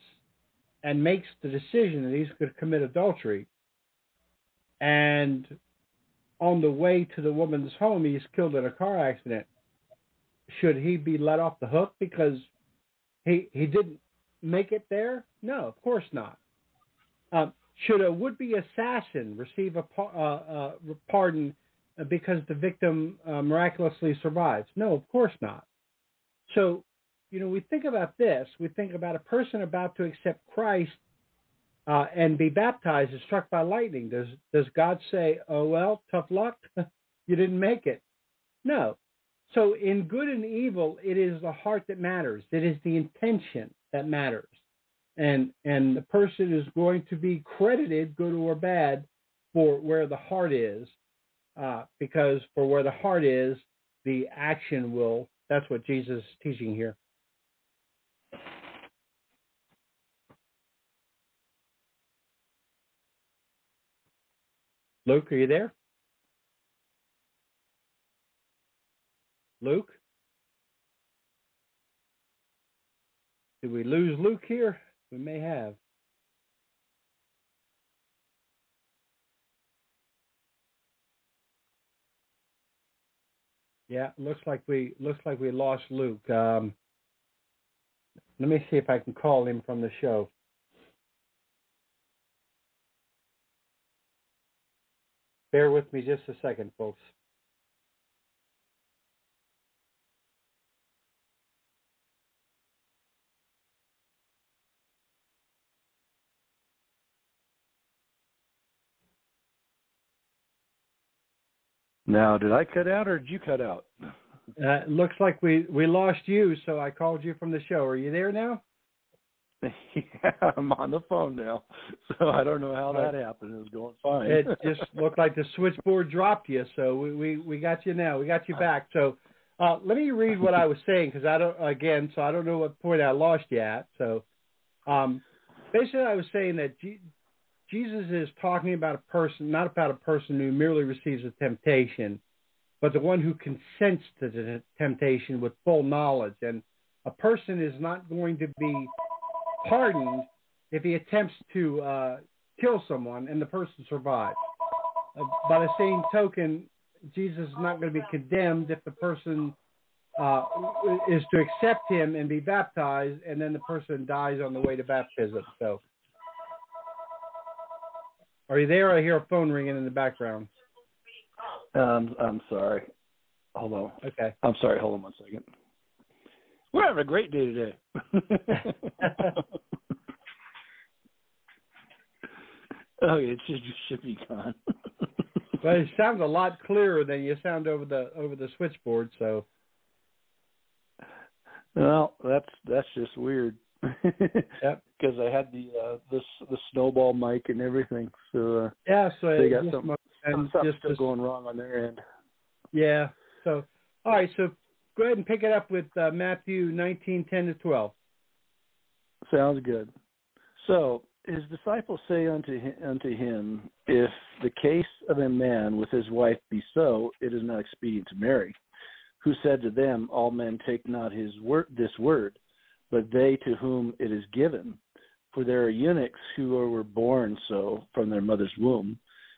and makes the decision that he's going to commit adultery, and on the way to the woman's home, he's killed in a car accident. Should he be let off the hook because he he didn't make it there? No, of course not. Um, should a would-be assassin receive a uh, uh, pardon because the victim uh, miraculously survives? No, of course not. So you know, we think about this. We think about a person about to accept Christ uh, and be baptized is struck by lightning. Does does God say, "Oh well, tough luck"? you didn't make it. No. So in good and evil, it is the heart that matters. It is the intention that matters. And and the person is going to be credited, good or bad, for where the heart is, uh, because for where the heart is, the action will. That's what Jesus is teaching here. Luke, are you there? Luke? Did we lose Luke here? We may have. Yeah, looks like we looks like we lost Luke. Um, let me see if I can call him from the show. Bear with me just a second, folks. Now, did I cut out or did you cut out? Uh, looks like we we lost you, so I called you from the show. Are you there now? Yeah, I'm on the phone now, so I don't know how that happened. It was going fine. it just looked like the switchboard dropped you, so we we, we got you now. We got you back. So uh, let me read what I was saying because I don't again, so I don't know what point I lost you at. So um, basically, I was saying that G- Jesus is talking about a person, not about a person who merely receives a temptation, but the one who consents to the temptation with full knowledge. And a person is not going to be pardoned if he attempts to uh, kill someone and the person survives. Uh, by the same token, Jesus is not going to be condemned if the person uh, is to accept him and be baptized, and then the person dies on the way to baptism. So, are you there? I hear a phone ringing in the background. Um, I'm sorry. Hold on. Okay. I'm sorry. Hold on one second. We're having a great day today. oh, it's just shipping con. but it sounds a lot clearer than you sound over the over the switchboard. So. Well, that's that's just weird. yep. Because I had the uh, the the snowball mic and everything, so uh, yeah, so they got something, and something just still going wrong on their end. Yeah. So, all right. So go ahead and pick it up with uh, Matthew nineteen ten to twelve. Sounds good. So his disciples say unto him, unto him, If the case of a man with his wife be so, it is not expedient to marry. Who said to them, All men take not his word, this word, but they to whom it is given. For there are eunuchs who were born so from their mother's womb,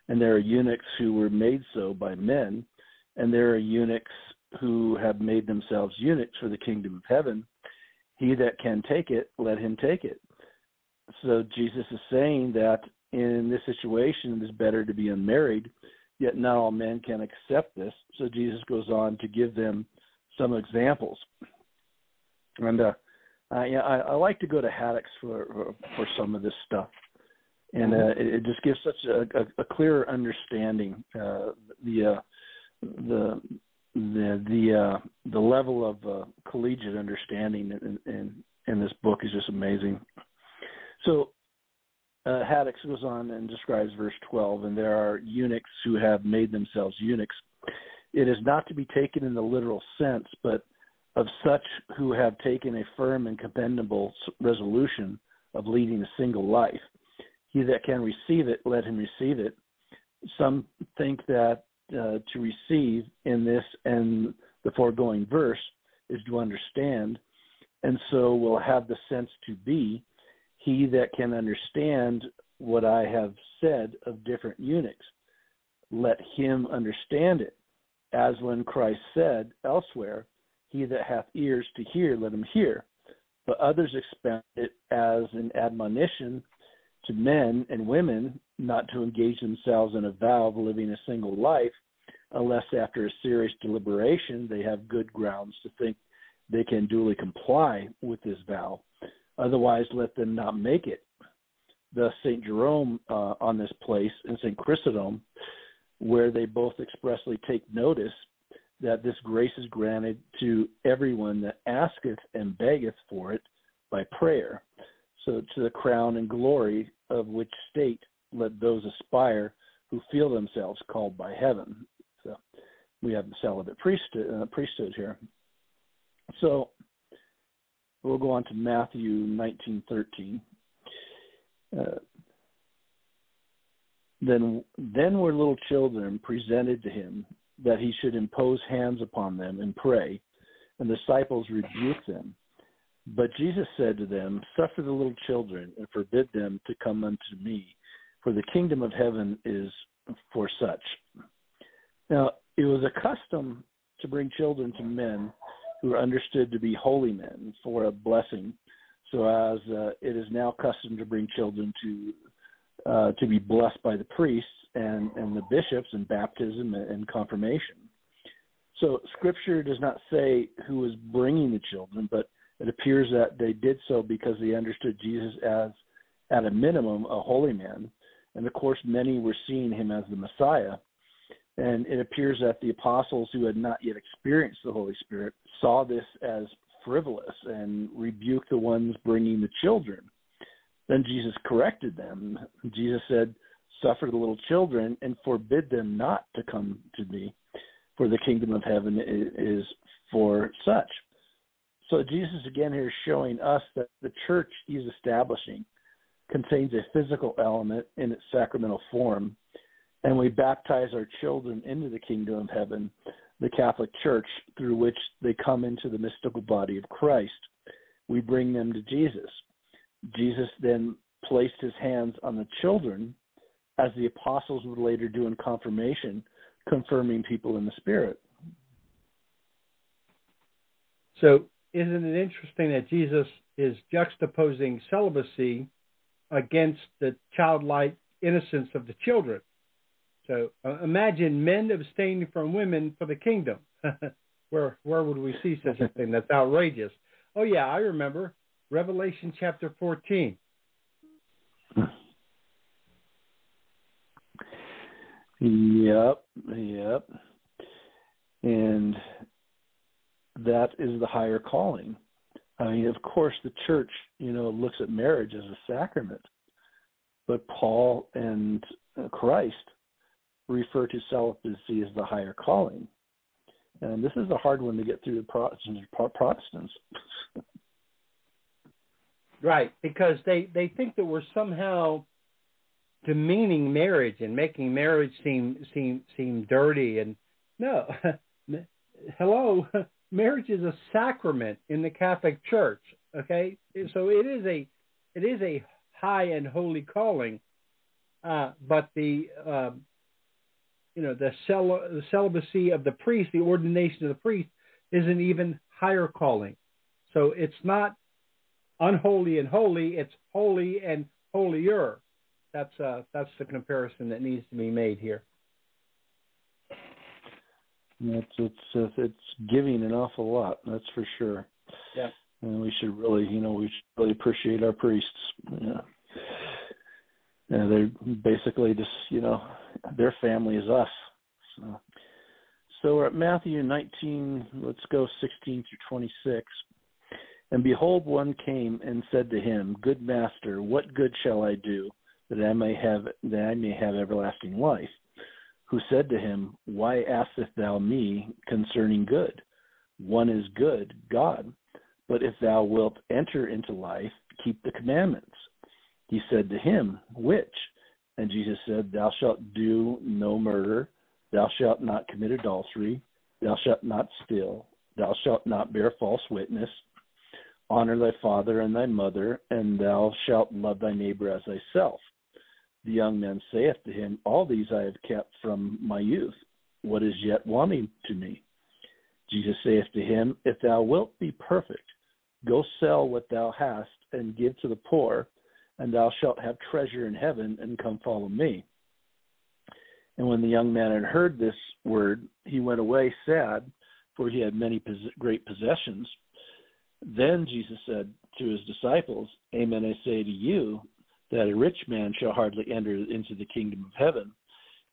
and there are eunuchs who were made so by men, and there are eunuchs who have made themselves eunuchs for the kingdom of heaven. He that can take it, let him take it. So Jesus is saying that in this situation, it is better to be unmarried, yet not all men can accept this. So Jesus goes on to give them some examples. And uh, yeah, I, I like to go to Haydocks for for some of this stuff, and uh, it, it just gives such a, a, a clearer understanding. Uh, the uh, the the the uh, the level of uh, collegiate understanding in, in in this book is just amazing. So uh, Haydocks goes on and describes verse 12, and there are eunuchs who have made themselves eunuchs. It is not to be taken in the literal sense, but of such who have taken a firm and commendable resolution of leading a single life. He that can receive it, let him receive it. Some think that uh, to receive in this and the foregoing verse is to understand, and so will have the sense to be he that can understand what I have said of different eunuchs. Let him understand it, as when Christ said elsewhere, He that hath ears to hear, let him hear. But others expound it as an admonition to men and women not to engage themselves in a vow of living a single life unless after a serious deliberation they have good grounds to think they can duly comply with this vow. Otherwise, let them not make it. Thus, St. Jerome uh, on this place and St. Chrysostom where they both expressly take notice that this grace is granted to everyone that asketh and beggeth for it by prayer. So to the crown and glory of which state let those aspire who feel themselves called by heaven. So we have the celibate priesthood, uh, priesthood here. So we'll go on to Matthew 19:13. Uh, then then were little children presented to him that he should impose hands upon them and pray, and the disciples rebuked them. But Jesus said to them, Suffer the little children and forbid them to come unto me, for the kingdom of heaven is for such. Now, it was a custom to bring children to men who were understood to be holy men for a blessing, so as uh, it is now custom to bring children to uh, to be blessed by the priests and, and the bishops in baptism and confirmation. So Scripture does not say who was bringing the children, but it appears that they did so because they understood Jesus as, at a minimum, a holy man. And of course, many were seeing him as the Messiah. And it appears that the apostles who had not yet experienced the Holy Spirit saw this as frivolous and rebuked the ones bringing the children. Then Jesus corrected them. Jesus said, Suffer the little children and forbid them not to come to me, for the kingdom of heaven is for such. So Jesus again here is showing us that the church he's establishing contains a physical element in its sacramental form, and we baptize our children into the kingdom of heaven, the Catholic Church, through which they come into the mystical body of Christ. We bring them to Jesus. Jesus then placed his hands on the children, as the apostles would later do in confirmation, confirming people in the Spirit. So, isn't it interesting that Jesus is juxtaposing celibacy against the childlike innocence of the children? So, uh, imagine men abstaining from women for the kingdom. where where would we see such a thing? That's outrageous. Oh yeah, I remember Revelation chapter 14. Yep, yep. And that is the higher calling. I mean, of course, the church, you know, looks at marriage as a sacrament, but Paul and uh, Christ refer to celibacy as the higher calling. And this is a hard one to get through the Protestants. Right, because they they think that we're somehow demeaning marriage and making marriage seem seem seem dirty and no. Hello, marriage is a sacrament in the Catholic Church, okay? So it is a it is a high and holy calling. Uh, but the uh, you know the, cel- the celibacy of the priest, the ordination of the priest, is an even higher calling. So it's not unholy and holy. It's holy and holier. That's uh, that's the comparison that needs to be made here. It's it's uh, it's giving an awful lot. That's for sure. Yeah. And we should really, you know, we should really appreciate our priests. Yeah. And they're basically just, you know, their family is us. So, so we're at Matthew 19. Let's go 16 through 26. And behold, one came and said to him, Good master, what good shall I do that I may have that I may have everlasting life? Who said to him, Why askest thou me concerning good? One is good, God. But if thou wilt enter into life, keep the commandments. He said to him, Which? And Jesus said, Thou shalt do no murder, thou shalt not commit adultery, thou shalt not steal, thou shalt not bear false witness Honor thy father and thy mother, and thou shalt love thy neighbor as thyself. The young man saith to him, All these I have kept from my youth. What is yet wanting to me? Jesus saith to him, If thou wilt be perfect, go sell what thou hast and give to the poor, and thou shalt have treasure in heaven, and come follow me. And when the young man had heard this word, he went away sad, for he had many great possessions. Then Jesus said to his disciples, Amen, I say to you, that a rich man shall hardly enter into the kingdom of heaven.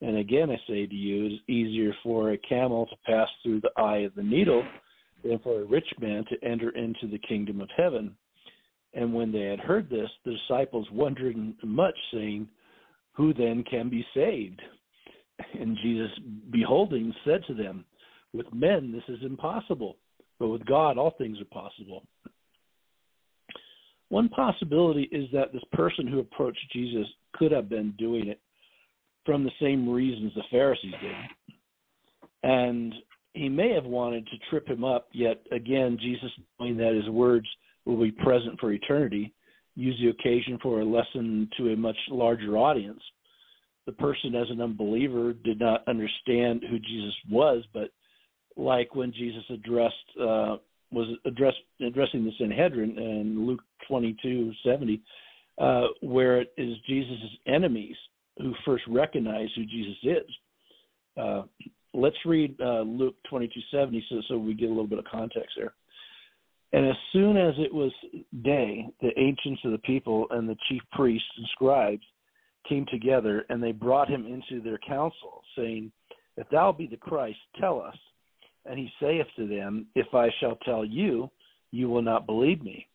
And again, I say to you, it is easier for a camel to pass through the eye of the needle than for a rich man to enter into the kingdom of heaven. And when they had heard this, the disciples wondered much, saying, Who then can be saved? And Jesus, beholding, said to them, With men this is impossible, but with God all things are possible. One possibility is that this person who approached Jesus could have been doing it from the same reasons the Pharisees did. And he may have wanted to trip him up, yet again, Jesus, knowing that his words will be present for eternity, used the occasion for a lesson to a much larger audience. The person, as an unbeliever, did not understand who Jesus was, but like when Jesus addressed uh, was addressed addressing the Sanhedrin in Luke twenty two seventy, uh, where it is Jesus' enemies who first recognize who Jesus is. Uh, let's read uh, Luke 22:70 so, so we get a little bit of context there. And as soon as it was day, the ancients of the people and the chief priests and scribes came together, and they brought him into their council, saying, If thou be the Christ, tell us. And he saith to them, If I shall tell you, you will not believe me.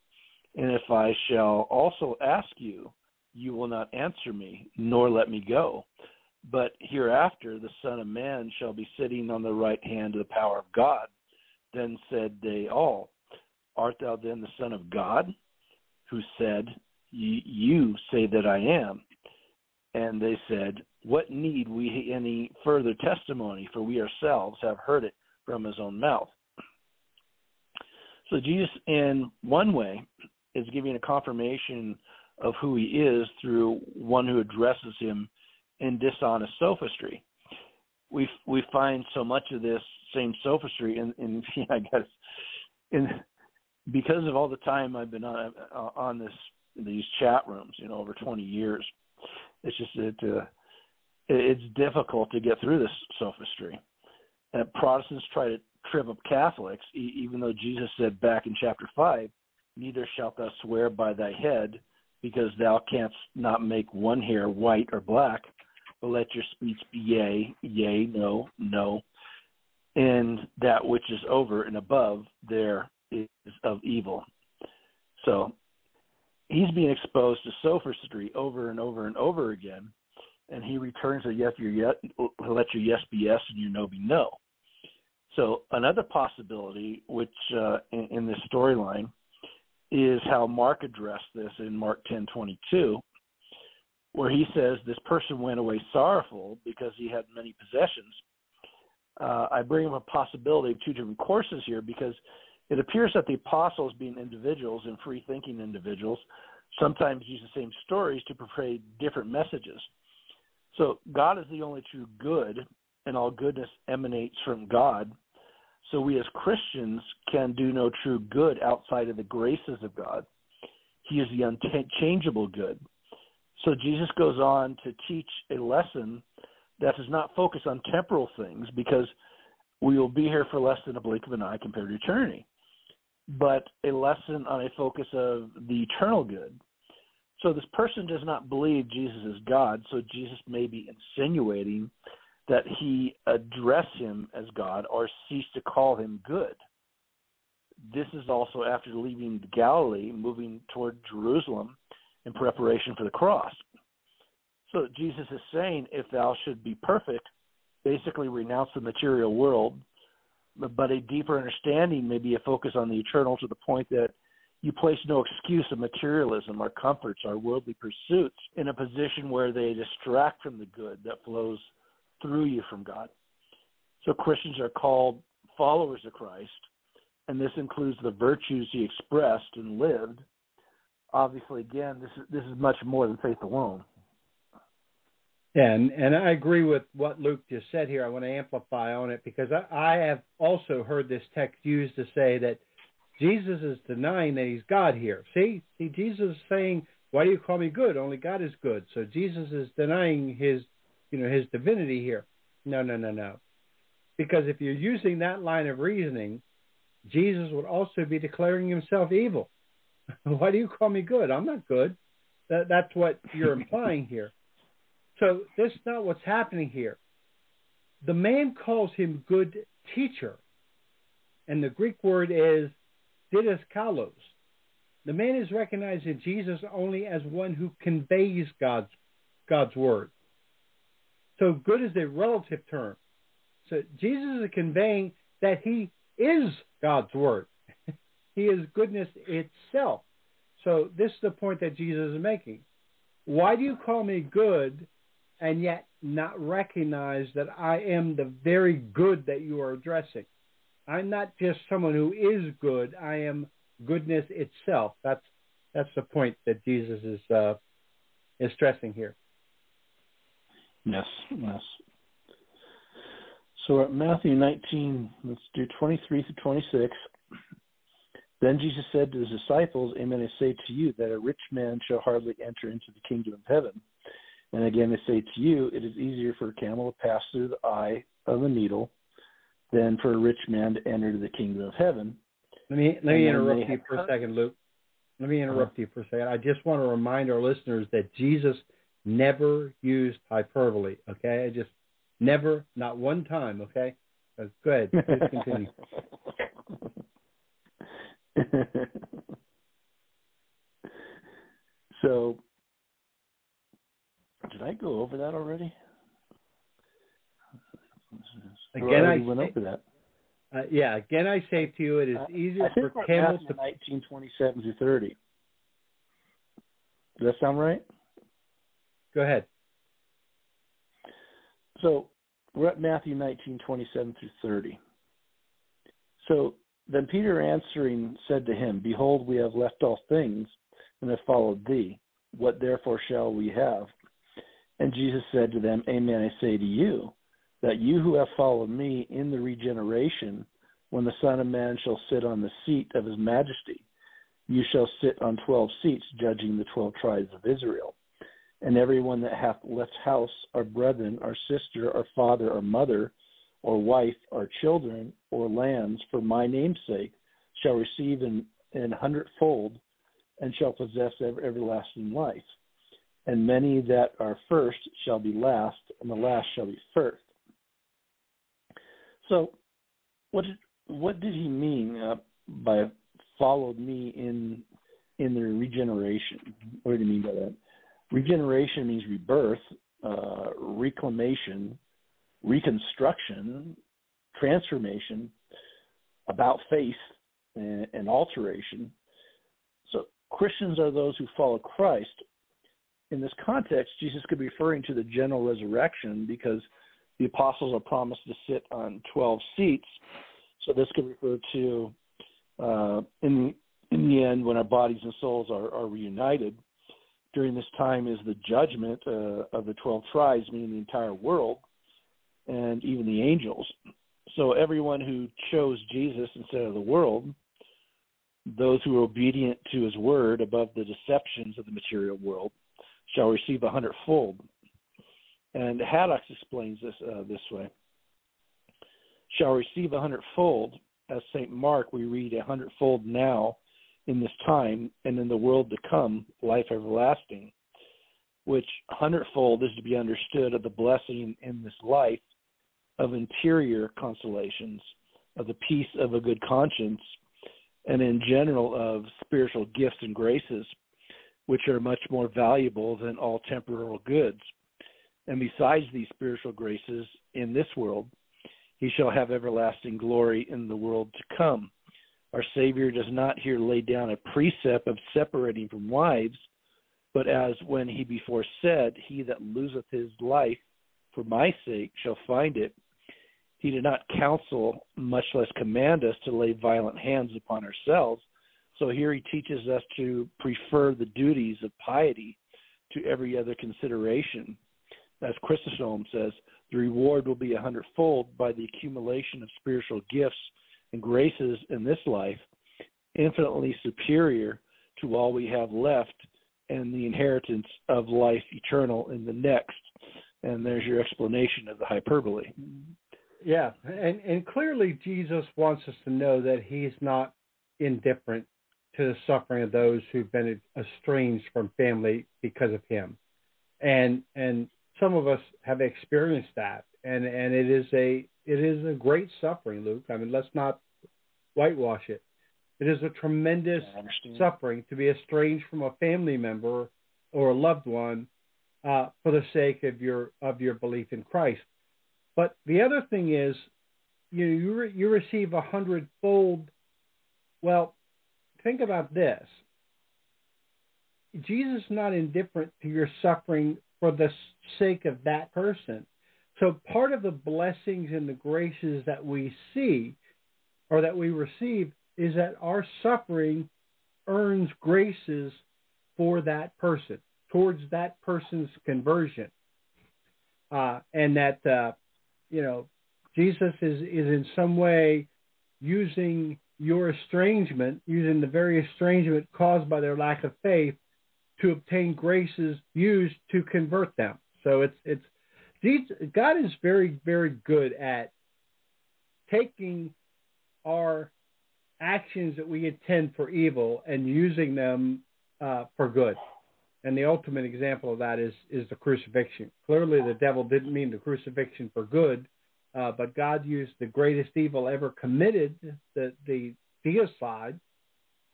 And if I shall also ask you, you will not answer me, nor let me go. But hereafter the Son of Man shall be sitting on the right hand of the power of God. Then said they all, Art thou then the Son of God? Who said, You say that I am. And they said, What need we any further testimony? For we ourselves have heard it from his own mouth. So Jesus, in one way, is giving a confirmation of who he is through one who addresses him in dishonest sophistry. We we find so much of this same sophistry in, in I guess in because of all the time I've been on on this these chat rooms, you know, over 20 years. It's just that uh, it's difficult to get through this sophistry. And Protestants try to trip up Catholics, even though Jesus said back in chapter five, "Neither shalt thou swear by thy head, because thou canst not make one hair white or black, but let your speech be yea, yea, no, no, and that which is over and above there is of evil. So he's being exposed to sophistry over and over and over again, and he returns a yes, your yes, let your yes be yes and your no be no. So another possibility, which uh, in, in this storyline, is how Mark addressed this in Mark 10:22, where he says this person went away sorrowful because he had many possessions. Uh, I bring up a possibility of two different courses here because it appears that the apostles, being individuals and free-thinking individuals, sometimes use the same stories to portray different messages. So God is the only true good, and all goodness emanates from God. So we as Christians can do no true good outside of the graces of God. He is the unchangeable good. So Jesus goes on to teach a lesson that does not focus on temporal things because we will be here for less than a blink of an eye compared to eternity, but a lesson on a focus of the eternal good. So this person does not believe Jesus is God, so Jesus may be insinuating that he address him as God or cease to call him good. This is also after leaving Galilee, moving toward Jerusalem in preparation for the cross. So Jesus is saying, if thou should be perfect, basically renounce the material world, but a deeper understanding may be a focus on the eternal to the point that you place no excuse of materialism or comforts or worldly pursuits in a position where they distract from the good that flows through you from God. So Christians are called followers of Christ, and this includes the virtues he expressed and lived. Obviously, again, this is this is much more than faith alone. And and I agree with what Luke just said here. I want to amplify on it because I, I have also heard this text used to say that Jesus is denying that he's God here. See, see, Jesus is saying, "Why do you call me good? Only God is good." So Jesus is denying his you know, his divinity here. No, no, no, no. Because if you're using that line of reasoning, Jesus would also be declaring himself evil. Why do you call me good? I'm not good. That, that's what you're implying here. So this is not what's happening here. The man calls him good teacher, and the Greek word is didaskalos. The man is recognizing Jesus only as one who conveys God's God's word. So good is a relative term. So Jesus is conveying that he is God's word. he is goodness itself. So this is the point that Jesus is making. Why do you call me good and yet not recognize that I am the very good that you are addressing? I'm not just someone who is good. I am goodness itself. That's that's the point that Jesus is uh, is stressing here. Yes, yes. So at Matthew 19, let's do 23 through 26. Then Jesus said to his disciples, Amen, I say to you that a rich man shall hardly enter into the kingdom of heaven. And again, I say to you, it is easier for a camel to pass through the eye of a needle than for a rich man to enter the kingdom of heaven. Let me let me interrupt you for a second, Luke. Let me interrupt uh-huh. you for a second. I just want to remind our listeners that Jesus never used hyperbole. Okay, I just never, not one time. Okay, uh, go ahead. Please continue. so, did I go over that already? Again, I went over that. Uh, yeah, again, I say to you, it is easier uh, for camels to. 1927 through 30. Does that sound right? Go ahead. So we're at Matthew 1927 through 30. So then Peter answering said to him, Behold, we have left all things and have followed thee. What therefore shall we have? And Jesus said to them, Amen, I say to you, that you who have followed me in the regeneration, when the Son of Man shall sit on the seat of his majesty, you shall sit on twelve seats, judging the twelve tribes of Israel. And everyone that hath left house, or brethren, or sister, or father, or mother, or wife, or children, or lands, for my name's sake, shall receive an, in hundredfold, and shall possess ever, everlasting life. And many that are first shall be last, and the last shall be first. So, what did, what did he mean uh, by followed me in in the regeneration? What did he mean by that? Regeneration means rebirth, uh, reclamation, reconstruction, transformation, about faith, and, and alteration. So Christians are those who follow Christ. In this context, Jesus could be referring to the general resurrection because the apostles are promised to sit on 12 seats. So this could refer to uh, in in the end when our bodies and souls are, are reunited. During this time is the judgment uh, of the 12 tribes, meaning the entire world, and even the angels. So everyone who chose Jesus instead of the world, those who are obedient to his word above the deceptions of the material world, shall receive a hundredfold. And Haydock's explains this uh, this way: shall receive a hundredfold. As Saint Mark, we read a hundredfold now in this time, and in the world to come, life everlasting. Which hundredfold is to be understood of the blessing in this life of interior consolations, of the peace of a good conscience, and in general of spiritual gifts and graces, which are much more valuable than all temporal goods. And besides these spiritual graces in this world, he shall have everlasting glory in the world to come. Our Savior does not here lay down a precept of separating from wives, but as when he before said, He that loseth his life for my sake shall find it, he did not counsel, much less command us to lay violent hands upon ourselves. So here he teaches us to prefer the duties of piety to every other consideration as Chrysostom says, the reward will be a hundredfold by the accumulation of spiritual gifts and graces in this life, infinitely superior to all we have left and the inheritance of life eternal in the next. And there's your explanation of the hyperbole. Yeah, and, and clearly Jesus wants us to know that he's not indifferent to the suffering of those who've been estranged from family because of him. And and some of us have experienced that, and and it is a it is a great suffering, Luke. I mean, let's not whitewash it. It is a tremendous suffering to be estranged from a family member or a loved one uh, for the sake of your of your belief in Christ. But the other thing is, you know, you re- you receive a hundredfold. Well, think about this. Jesus is not indifferent to your suffering for the sake of that person. So part of the blessings and the graces that we see or that we receive is that our suffering earns graces for that person, towards that person's conversion. Uh, and that, uh, you know, Jesus is, is in some way using your estrangement, using the very estrangement caused by their lack of faith to obtain graces used to convert them. So it's it's God is very very good at taking our actions that we intend for evil and using them uh, for good. And the ultimate example of that is is the crucifixion. Clearly, the devil didn't mean the crucifixion for good, uh, but God used the greatest evil ever committed, the the deicide,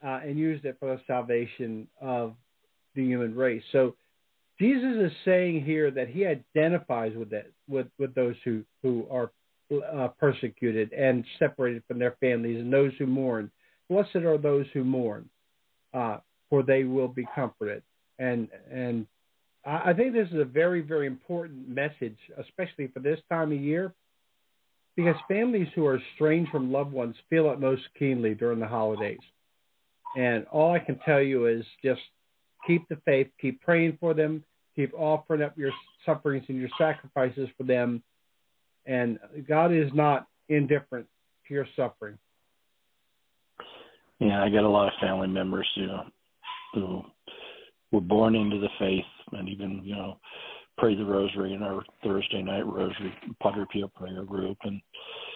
uh, and used it for the salvation of the human race. So Jesus is saying here that he identifies with that with with those who who are uh, persecuted and separated from their families and those who mourn. Blessed are those who mourn, uh, for they will be comforted. And and I think this is a very very important message, especially for this time of year, because families who are estranged from loved ones feel it most keenly during the holidays. And all I can tell you is just keep the faith, keep praying for them, keep offering up your sufferings and your sacrifices for them. And God is not indifferent to your suffering. Yeah, I got a lot of family members who who were born into the faith and even, you know, pray the rosary in our Thursday night rosary Padre Pio prayer group and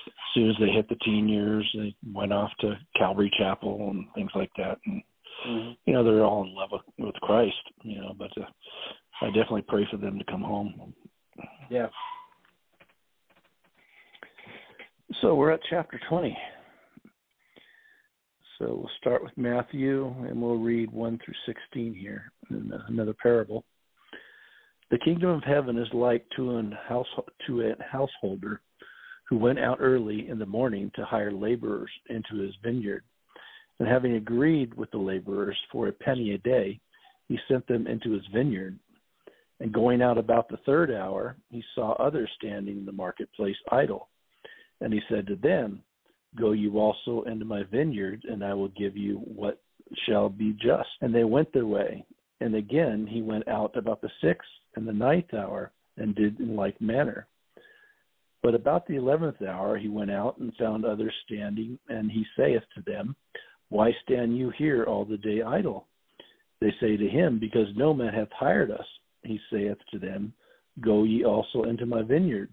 as soon as they hit the teen years they went off to Calvary Chapel and things like that and mm-hmm. you know they're all in love with, with Christ, you know. But uh, I definitely pray for them to come home. Yeah. So we're at chapter twenty. So we'll start with Matthew and we'll read one through sixteen here in another parable. The kingdom of heaven is like to an house to a householder who went out early in the morning to hire laborers into his vineyard. And having agreed with the laborers for a penny a day, he sent them into his vineyard. And going out about the third hour, he saw others standing in the marketplace idle. And he said to them, Go you also into my vineyard, and I will give you what shall be just. And they went their way. And again he went out about the sixth and the ninth hour, and did in like manner. But about the eleventh hour he went out and found others standing, and he saith to them, why stand you here all the day idle? They say to him, Because no man hath hired us. He saith to them, Go ye also into my vineyard.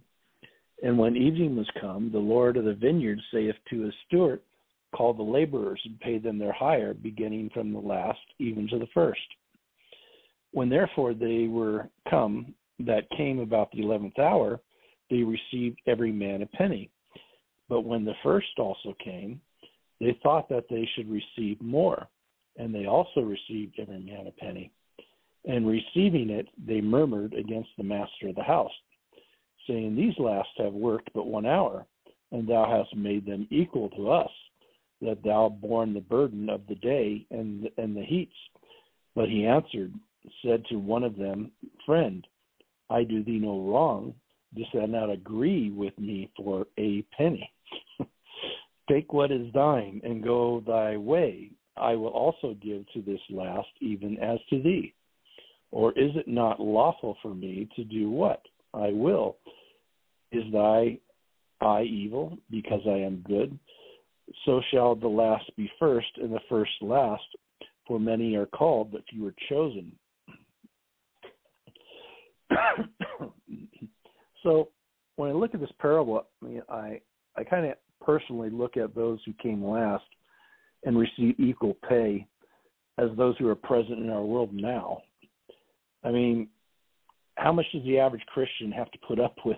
And when evening was come, the Lord of the vineyard saith to his steward, Call the laborers and pay them their hire, beginning from the last even to the first. When therefore they were come that came about the eleventh hour, they received every man a penny. But when the first also came, they thought that they should receive more, and they also received every man a penny. And receiving it, they murmured against the master of the house, saying, These last have worked but one hour, and thou hast made them equal to us, that thou borne the burden of the day and, and the heats. But he answered, said to one of them, Friend, I do thee no wrong. Dost thou not agree with me for a penny? Take what is thine and go thy way. I will also give to this last, even as to thee. Or is it not lawful for me to do what? I will. Is thy eye evil, because I am good? So shall the last be first, and the first last. For many are called, but few are chosen. so when I look at this parable, I, I, I kind of personally look at those who came last and receive equal pay as those who are present in our world now. I mean, how much does the average Christian have to put up with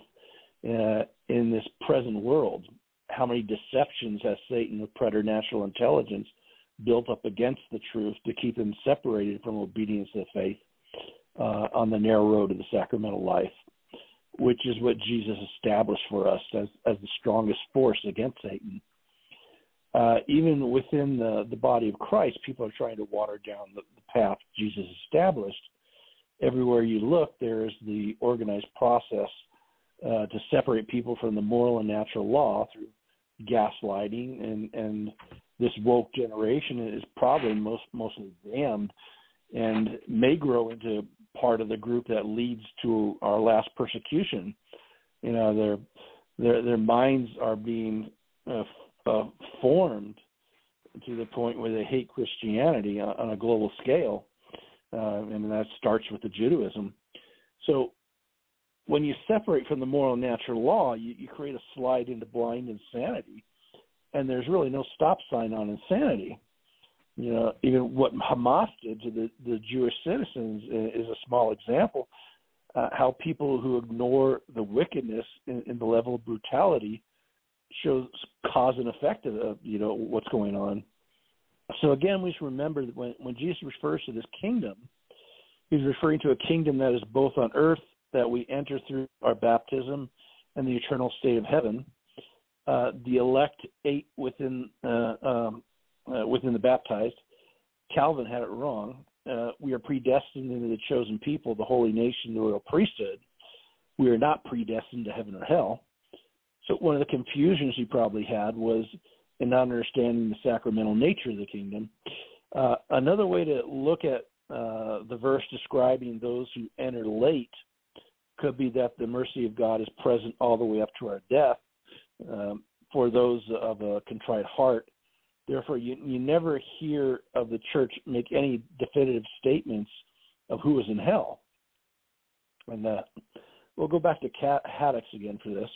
uh, in this present world? How many deceptions has Satan with preternatural intelligence built up against the truth to keep them separated from obedience to faith uh, on the narrow road of the sacramental life, which is what Jesus established for us as, as the strongest force against Satan. Uh, even within the, the body of Christ, people are trying to water down the, the path Jesus established. Everywhere you look, there is the organized process uh, to separate people from the moral and natural law through gaslighting and and this woke generation is probably most mostly damned and may grow into part of the group that leads to our last persecution. You know, their their their minds are being uh, uh, formed to the point where they hate Christianity on, on a global scale, uh, and that starts with the Judaism. So, when you separate from the moral natural law, you, you create a slide into blind insanity, and there's really no stop sign on insanity. You know, even what Hamas did to the, the Jewish citizens is a small example. Uh, how people who ignore the wickedness in, in the level of brutality shows cause and effect of, of you know what's going on. So again, we should remember that when, when Jesus refers to this kingdom, he's referring to a kingdom that is both on earth that we enter through our baptism and the eternal state of heaven. Uh, the elect ate within uh, um, uh, within the baptized. Calvin had it wrong. Uh, we are predestined into the chosen people, the holy nation, the royal priesthood. We are not predestined to heaven or hell. So one of the confusions he probably had was in not understanding the sacramental nature of the kingdom. Uh, another way to look at uh, the verse describing those who enter late could be that the mercy of God is present all the way up to our death um, for those of a contrite heart. Therefore, you, you never hear of the church make any definitive statements of who is in hell. And uh, we'll go back to Haydock's again for this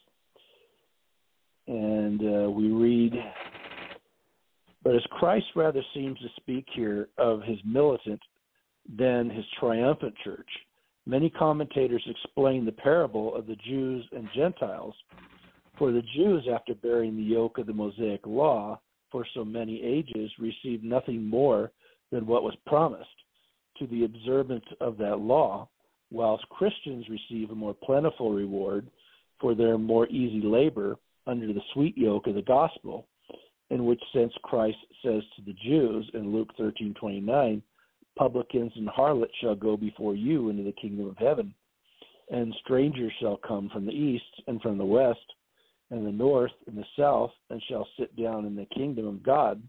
and uh, we read, but as Christ rather seems to speak here of his militant than his triumphant church, many commentators explain the parable of the Jews and Gentiles. For the Jews, after bearing the yoke of the Mosaic law for so many ages, received nothing more than what was promised to the observance of that law, whilst Christians receive a more plentiful reward for their more easy labor under the sweet yoke of the gospel, in which sense Christ says to the Jews in Luke thirteen twenty nine, publicans and harlots shall go before you into the kingdom of heaven, and strangers shall come from the east and from the west, and the north and the south, and shall sit down in the kingdom of God.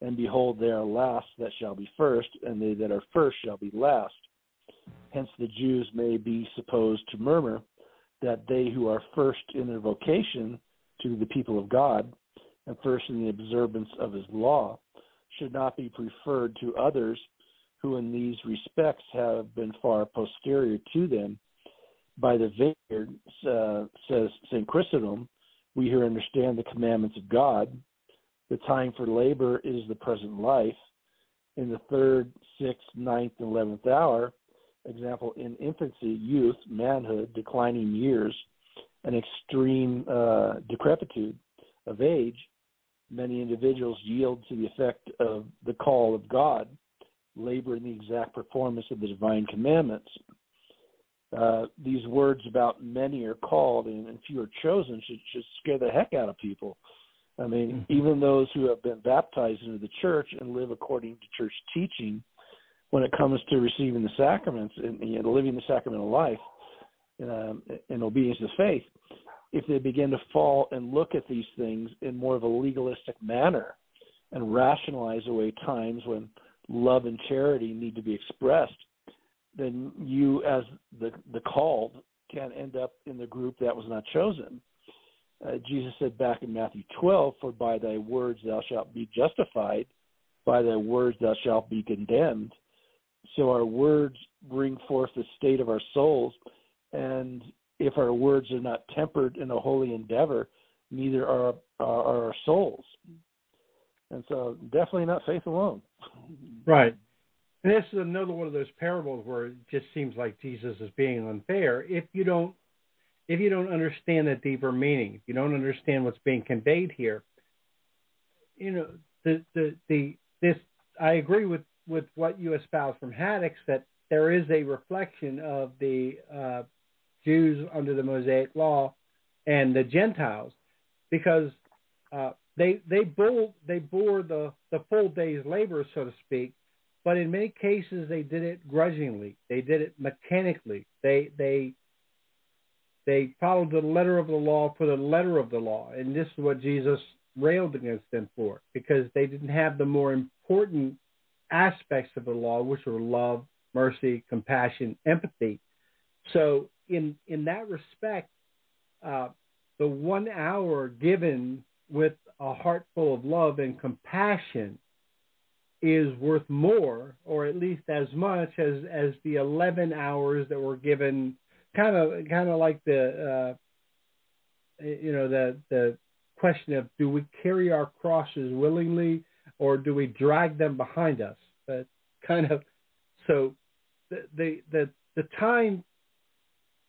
And behold, they are last that shall be first, and they that are first shall be last. Hence the Jews may be supposed to murmur that they who are first in their vocation to the people of God and first in the observance of his law should not be preferred to others who in these respects have been far posterior to them. By the vineyard, uh, says St. Chrysostom, we here understand the commandments of God. The time for labor is the present life. In the third, sixth, ninth, and eleventh hour, example, in infancy, youth, manhood, declining years, an extreme uh, decrepitude of age, many individuals yield to the effect of the call of God, labor in the exact performance of the divine commandments. Uh, these words about many are called and, and few are chosen should, should scare the heck out of people. I mean, mm-hmm. even those who have been baptized into the church and live according to church teaching, when it comes to receiving the sacraments and, and living the sacramental life, um, in obedience to faith, if they begin to fall and look at these things in more of a legalistic manner and rationalize away times when love and charity need to be expressed, then you, as the the called, can end up in the group that was not chosen. Uh, Jesus said back in Matthew 12, "For by thy words thou shalt be justified; by thy words thou shalt be condemned." So our words bring forth the state of our souls and if our words are not tempered in a holy endeavor, neither are, are our souls. And so, definitely not faith alone. Right. And this is another one of those parables where it just seems like Jesus is being unfair if you don't if you don't understand the deeper meaning, if you don't understand what's being conveyed here. You know, the the, the this I agree with, with what you espouse from Haydock's that there is a reflection of the uh, Jews under the Mosaic law and the Gentiles because uh, they they bore they bore the the full day's labor, so to speak, but in many cases they did it grudgingly. They did it mechanically. They they they followed the letter of the law for the letter of the law, and this is what Jesus railed against them for because they didn't have the more important aspects of the law, which were love, mercy, compassion, empathy. So in in that respect, uh, the one hour given with a heart full of love and compassion is worth more, or at least as much as as the eleven hours that were given, kind of kind of like the uh, you know the the question of do we carry our crosses willingly or do we drag them behind us? But kind of so the the the, the time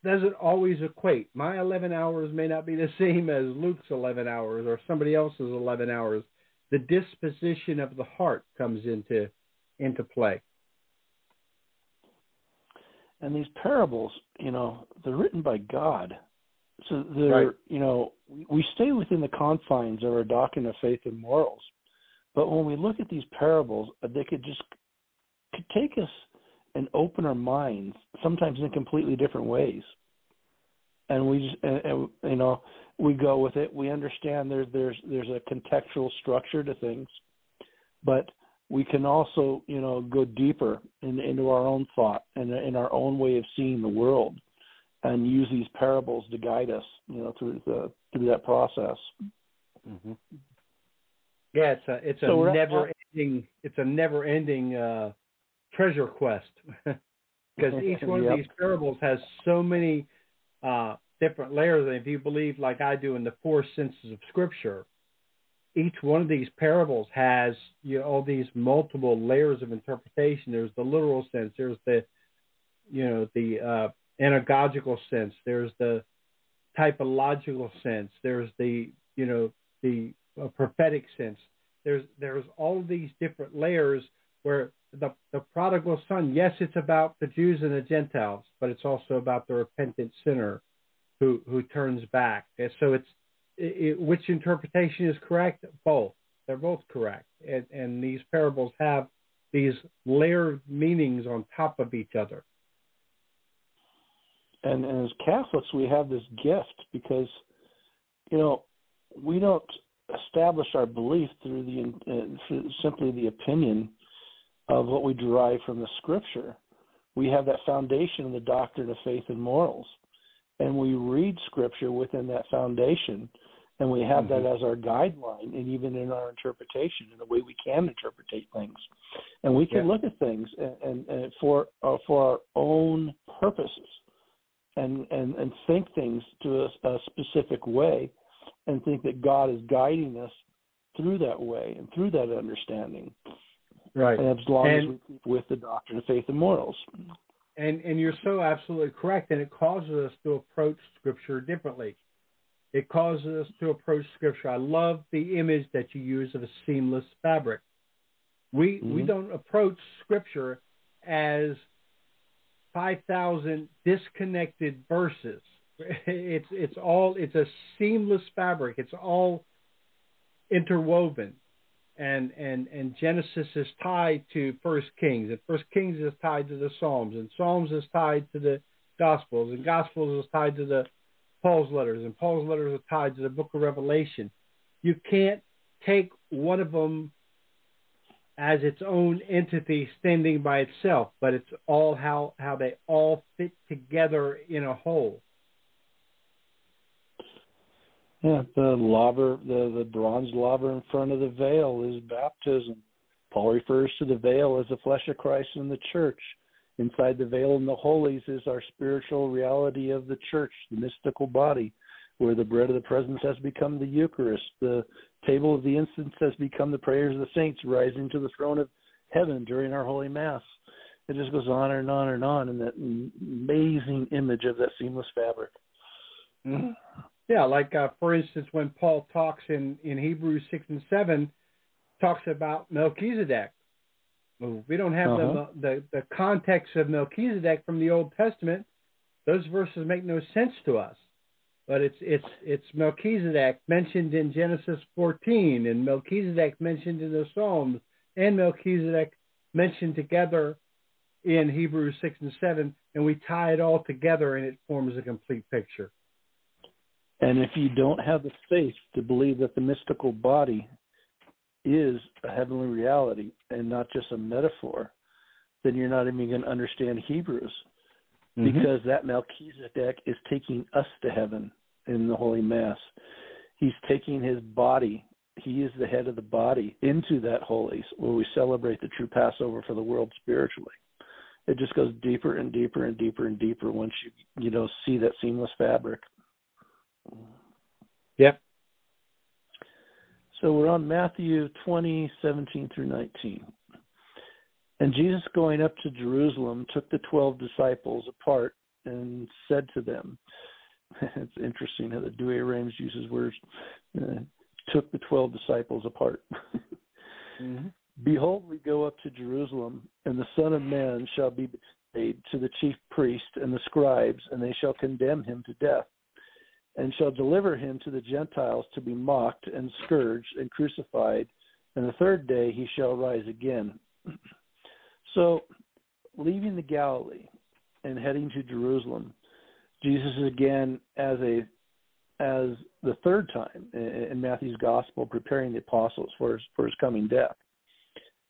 doesn't always equate. My 11 hours may not be the same as Luke's 11 hours or somebody else's 11 hours. The disposition of the heart comes into into play. And these parables, you know, they're written by God. So they're, right. you know, we stay within the confines of our doctrine of faith and morals. But when we look at these parables, uh, they could just could take us and open our minds sometimes in completely different ways and we just and, and, you know we go with it we understand there's there's there's a contextual structure to things but we can also you know go deeper in, into our own thought and in our own way of seeing the world and use these parables to guide us you know through the through that process mm-hmm. yeah it's a it's a so never ending it's a never ending uh treasure quest because each one yep. of these parables has so many uh, different layers. And if you believe, like I do, in the four senses of Scripture, each one of these parables has you know, all these multiple layers of interpretation. There's the literal sense. There's the you know the uh, anagogical sense. There's the typological sense. There's the you know the uh, prophetic sense. There's there's all these different layers where the the prodigal son, yes, it's about the Jews and the Gentiles, but it's also about the repentant sinner who who turns back. And so it's it, which interpretation is correct? Both. They're both correct, and, and these parables have these layered meanings on top of each other. And, and as Catholics, we have this gift because, you know, we don't establish our belief through the uh, through simply the opinion of what we derive from the scripture. We have that foundation in the doctrine of faith and morals. And we read scripture within that foundation and we have mm-hmm. that as our guideline and even in our interpretation in the way we can interpret things and we can yeah. look at things and, and, and for uh, for our own purposes and and and think things to a, a, specific way and think that God is guiding us through that way and through that understanding Right. And as long and, as we keep with the doctrine of faith and morals. And and you're so absolutely correct, and it causes us to approach Scripture differently. It causes us to approach Scripture. I love the image that you use of a seamless fabric. We mm-hmm. we don't approach Scripture as five thousand disconnected verses. It's it's all it's a seamless fabric. It's all interwoven and and and Genesis is tied to First Kings, and First Kings is tied to the Psalms, and Psalms is tied to the Gospels, and Gospels is tied to the Paul's letters, and Paul's letters are tied to the Book of Revelation. You can't take one of them as its own entity standing by itself, but it's all how how they all fit together in a whole. Yeah, the laver, the the bronze laver in front of the veil is baptism. Paul refers to the veil as the flesh of Christ in the church. Inside the veil in the holies is our spiritual reality of the church, the mystical body, where the bread of the presence has become the Eucharist. The table of the incense has become the prayers of the saints rising to the throne of heaven during our holy mass. it just goes on and on and on in that amazing image of that seamless fabric. Mm-hmm. Yeah, like uh, for instance, when Paul talks in in Hebrews six and seven, talks about Melchizedek. We don't have uh-huh. the, the the context of Melchizedek from the Old Testament. Those verses make no sense to us. But it's it's it's Melchizedek mentioned in Genesis 14, and Melchizedek mentioned in the Psalms, and Melchizedek mentioned together in Hebrews 6 and 7, and we tie it all together and it forms a complete picture. And if you don't have the faith to believe that the mystical body is a heavenly reality and not just a metaphor, then you're not even going to understand Hebrews mm-hmm. because that Melchizedek is taking us to heaven in the Holy Mass. He's taking his body, he is the head of the body, into that holy where we celebrate the true Passover for the world spiritually. It just goes deeper and deeper and deeper and deeper once you you know see that seamless fabric. Yep. So we're on Matthew 20, 17 through 19. And Jesus, going up to Jerusalem, took the twelve disciples apart and said to them, It's interesting how the Douay-Rheims uses words. Uh, took the twelve disciples apart. mm-hmm. Behold, we go up to Jerusalem, and the Son of Man shall be betrayed to the chief priest and the scribes, and they shall condemn him to death and shall deliver him to the Gentiles to be mocked and scourged and crucified, and the third day he shall rise again. so, leaving the Galilee and heading to Jerusalem, Jesus is again as a as the third time in Matthew's gospel preparing the apostles for his, for his coming death.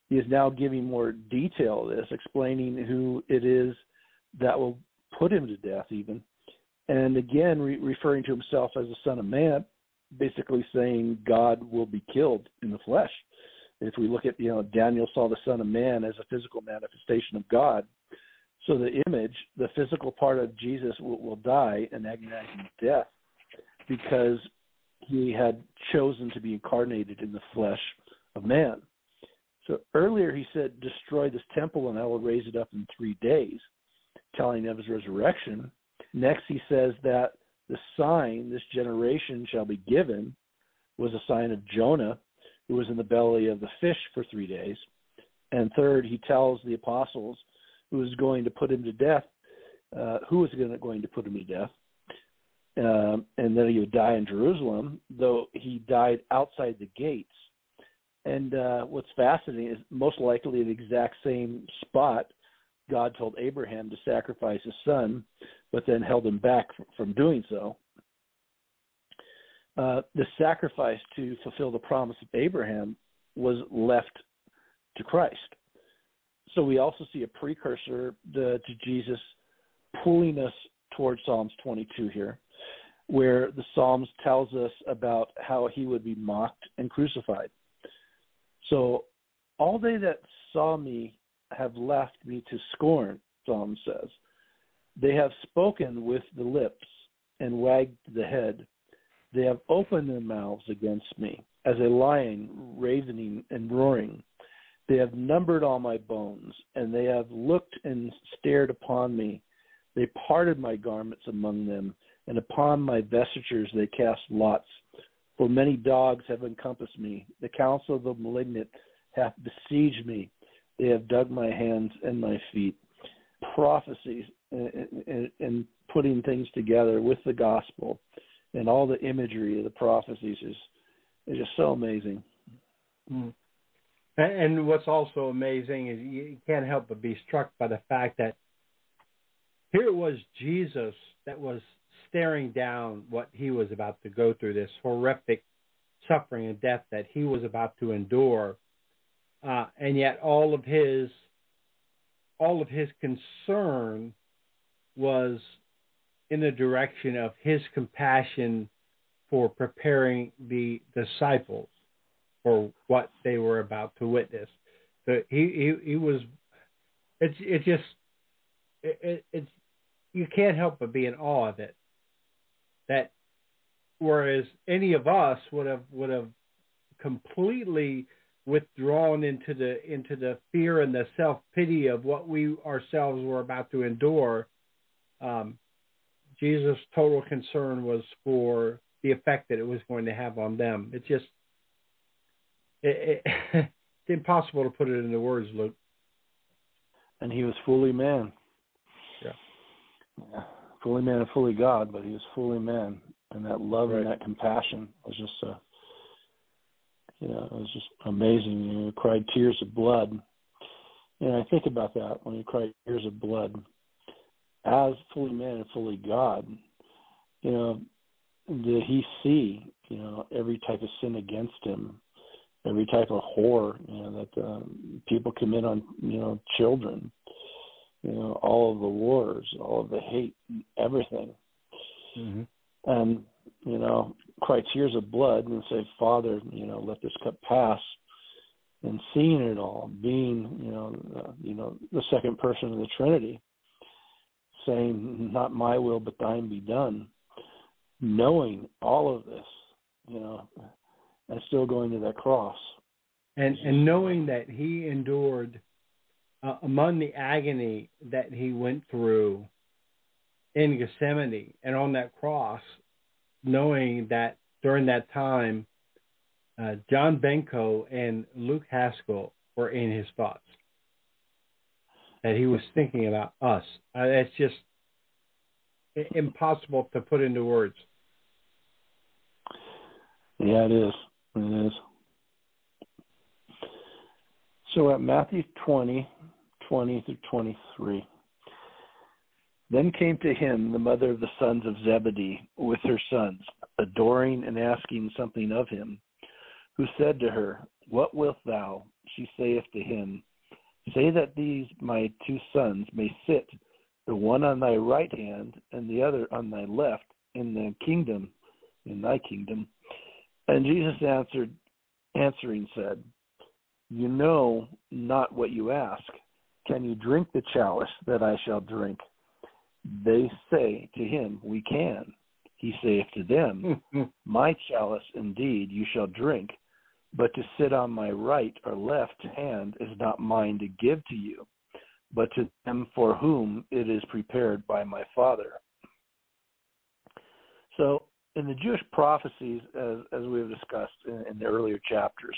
He is now giving more detail of this, explaining who it is that will put him to death, even and again re- referring to himself as the Son of Man, basically saying God will be killed in the flesh. If we look at, you know, Daniel saw the Son of Man as a physical manifestation of God. So the image, the physical part of Jesus will, will die an agonizing death because he had chosen to be incarnated in the flesh of man. So earlier he said, Destroy this temple and I will raise it up in three days, telling of his resurrection. Next, he says that the sign this generation shall be given was a sign of Jonah, who was in the belly of the fish for three days. And third, he tells the apostles who is going to put him to death, uh, who was going to, going to put him to death, um, and that he would die in Jerusalem, though he died outside the gates. And uh, what's fascinating is most likely the exact same spot God told Abraham to sacrifice his son, but then held him back from doing so. Uh, the sacrifice to fulfill the promise of Abraham was left to Christ. So we also see a precursor to, to Jesus pulling us towards Psalms 22 here, where the Psalms tells us about how he would be mocked and crucified. So all they that saw me have left me to scorn, Psalm says. They have spoken with the lips and wagged the head. They have opened their mouths against me, as a lion ravening and roaring. They have numbered all my bones, and they have looked and stared upon me. They parted my garments among them, and upon my vestures they cast lots. For many dogs have encompassed me. The counsel of the malignant hath besieged me. They have dug my hands and my feet. Prophecies and, and, putting things together with the gospel and all the imagery of the prophecies is is just so amazing. Mm. And what's also amazing is you can't help but be struck by the fact that here was Jesus that was staring down what he was about to go through, this horrific suffering and death that he was about to endure uh, and yet all of his all of his concern was in the direction of his compassion for preparing the disciples for what they were about to witness. So he he, he was it's it just it, it, it's you can't help but be in awe of it. That whereas any of us would have would have completely withdrawn into the into the fear and the self pity of what we ourselves were about to endure. Um, Jesus' total concern was for the effect that it was going to have on them. It's just it, it, it's impossible to put it into words, Luke. And he was fully man. Yeah. yeah. Fully man and fully God, but he was fully man. And that love right. and that compassion was just uh you know, it was just amazing. You know, he cried tears of blood. And I think about that when he cried tears of blood as fully man and fully God, you know, did he see, you know, every type of sin against him, every type of horror, you know, that um, people commit on, you know, children, you know, all of the wars, all of the hate, everything. Mm-hmm. And, you know, cry tears of blood and say, Father, you know, let this cup pass. And seeing it all, being, you know, uh, you know, the second person of the Trinity, saying, "Not my will, but Thine be done," knowing all of this, you know, and still going to that cross, and and knowing that He endured uh, among the agony that He went through in Gethsemane and on that cross, knowing that during that time, uh, John Benko and Luke Haskell were in His thoughts that he was thinking about us. Uh, it's just impossible to put into words. Yeah, it is. It is. So at Matthew 20, 20 through 23. Then came to him the mother of the sons of Zebedee with her sons, adoring and asking something of him, who said to her, What wilt thou? She saith to him, Say that these my two sons may sit, the one on thy right hand and the other on thy left, in the kingdom, in thy kingdom. And Jesus answered, answering said, You know not what you ask. Can you drink the chalice that I shall drink? They say to him, We can. He saith to them, My chalice indeed you shall drink, but to sit on my right or left hand is not mine to give to you, but to them for whom it is prepared by my Father. So, in the Jewish prophecies, as, as we have discussed in, in the earlier chapters,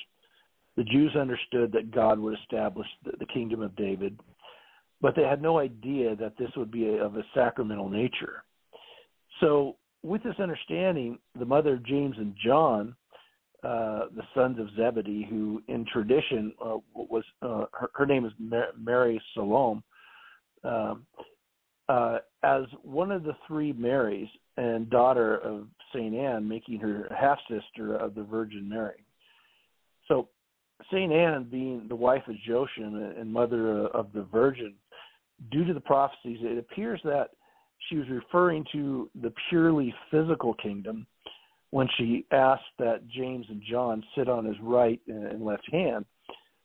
the Jews understood that God would establish the, the kingdom of David, but they had no idea that this would be a, of a sacramental nature. So, with this understanding, the mother of James and John uh, the sons of Zebedee, who in tradition uh, was uh, her, her, name is Mary Salome, um, uh, as one of the three Marys and daughter of Saint Anne, making her half sister of the Virgin Mary. So Saint Anne, being the wife of Joachim and mother of the Virgin, due to the prophecies, it appears that she was referring to the purely physical kingdom when she asked that James and John sit on his right and left hand.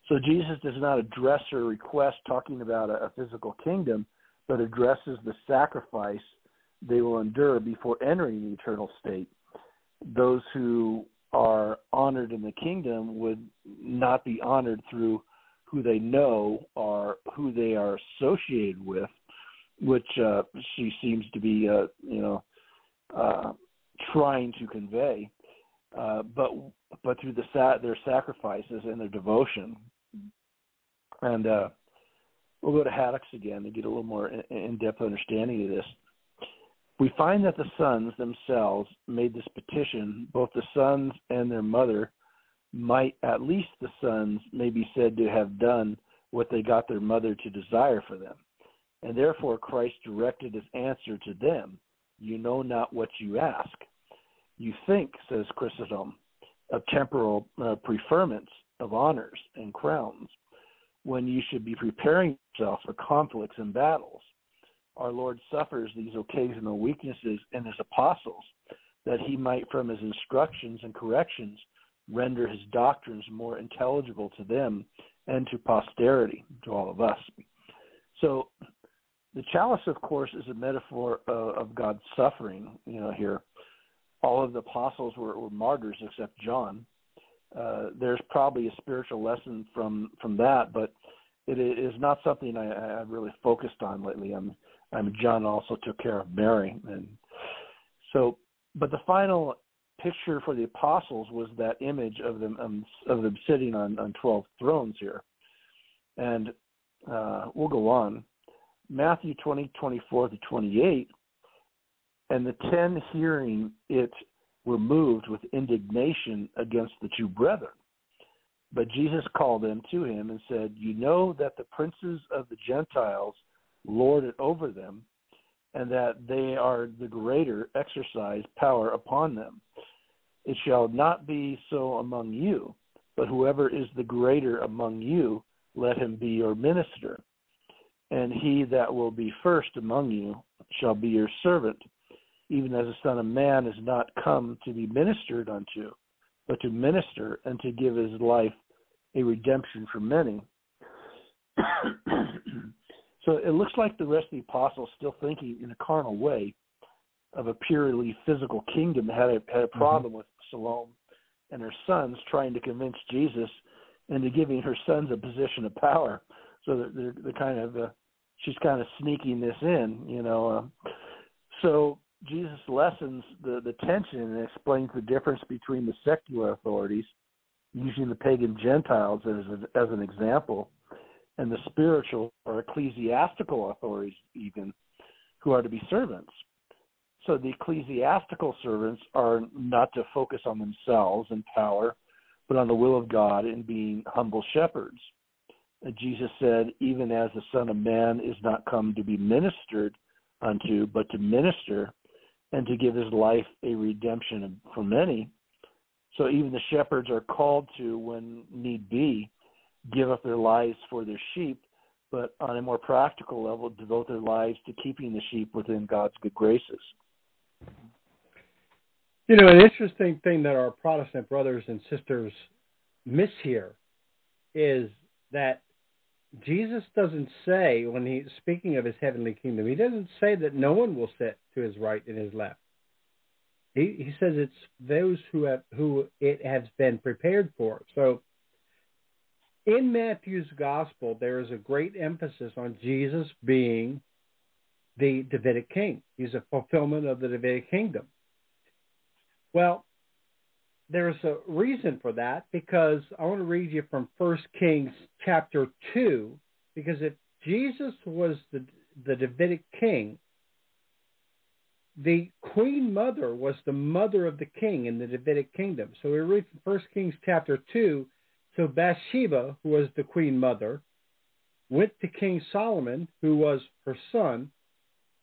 So Jesus does not address her request talking about a, physical kingdom, but addresses the sacrifice they will endure before entering the eternal state. Those who are honored in the kingdom would not be honored through who they know or who they are associated with, which uh, she seems to be, uh, you know, uh, trying to convey, uh, but but through the sa- their sacrifices and their devotion. And uh, we'll go to Haydock's again to get a little more in-depth understanding of this. We find that the sons themselves made this petition. Both the sons and their mother might, at least the sons, may be said to have done what they got their mother to desire for them. And therefore Christ directed his answer to them you know not what you ask. You think, says Chrysostom, of temporal uh, preferments of honors and crowns, when you should be preparing yourself for conflicts and battles. Our Lord suffers these occasional weaknesses in his apostles, that he might, from his instructions and corrections, render his doctrines more intelligible to them and to posterity, to all of us. So the chalice, of course, is a metaphor of, of God's suffering. You know, here, all of the apostles were, were martyrs except John. uh, there's probably a spiritual lesson from from that, but it is not something I, I've really focused on lately. I'm I'm John also took care of Mary, and so. But the final picture for the apostles was that image of them um, of them sitting on on twelve thrones here, and uh, we'll go on. Matthew twenty twenty four to twenty eight, and the ten hearing it were moved with indignation against the two brethren. But Jesus called them to him and said, You know that the princes of the Gentiles lord it over them, and that they are the greater exercise power upon them. It shall not be so among you, but whoever is the greater among you, let him be your minister. And he that will be first among you shall be your servant even as the Son of Man is not come to be ministered unto, but to minister and to give his life a redemption for many. so it looks like the rest of the apostles still thinking in a carnal way of a purely physical kingdom had a had a mm-hmm. problem mm-hmm. with Salome and her sons trying to convince Jesus into giving her sons a position of power. So they're, they're, they're kind of uh, she's kind of sneaking this in, you know. Uh, so Jesus lessens the, the tension and explains the difference between the secular authorities, using the pagan Gentiles as, a, as an example, and the spiritual or ecclesiastical authorities, even, who are to be servants. So the ecclesiastical servants are not to focus on themselves and power, but on the will of God and being humble shepherds. And Jesus said, even as the Son of Man is not come to be ministered unto, but to minister and to give his life a redemption for many. So even the shepherds are called to, when need be, give up their lives for their sheep, but on a more practical level, devote their lives to keeping the sheep within God's good graces. You know, an interesting thing that our Protestant brothers and sisters miss here is that Jesus doesn't say when he's speaking of his heavenly kingdom, he doesn't say that no one will sit to his right and his left. He he says it's those who have who it has been prepared for. So in Matthew's gospel there is a great emphasis on Jesus being the Davidic king. He's a fulfillment of the Davidic kingdom. Well, there's a reason for that because I want to read you from First Kings chapter two. Because if Jesus was the the Davidic king, the queen mother was the mother of the king in the Davidic kingdom. So we read from First Kings chapter two. So Bathsheba, who was the queen mother, went to King Solomon, who was her son,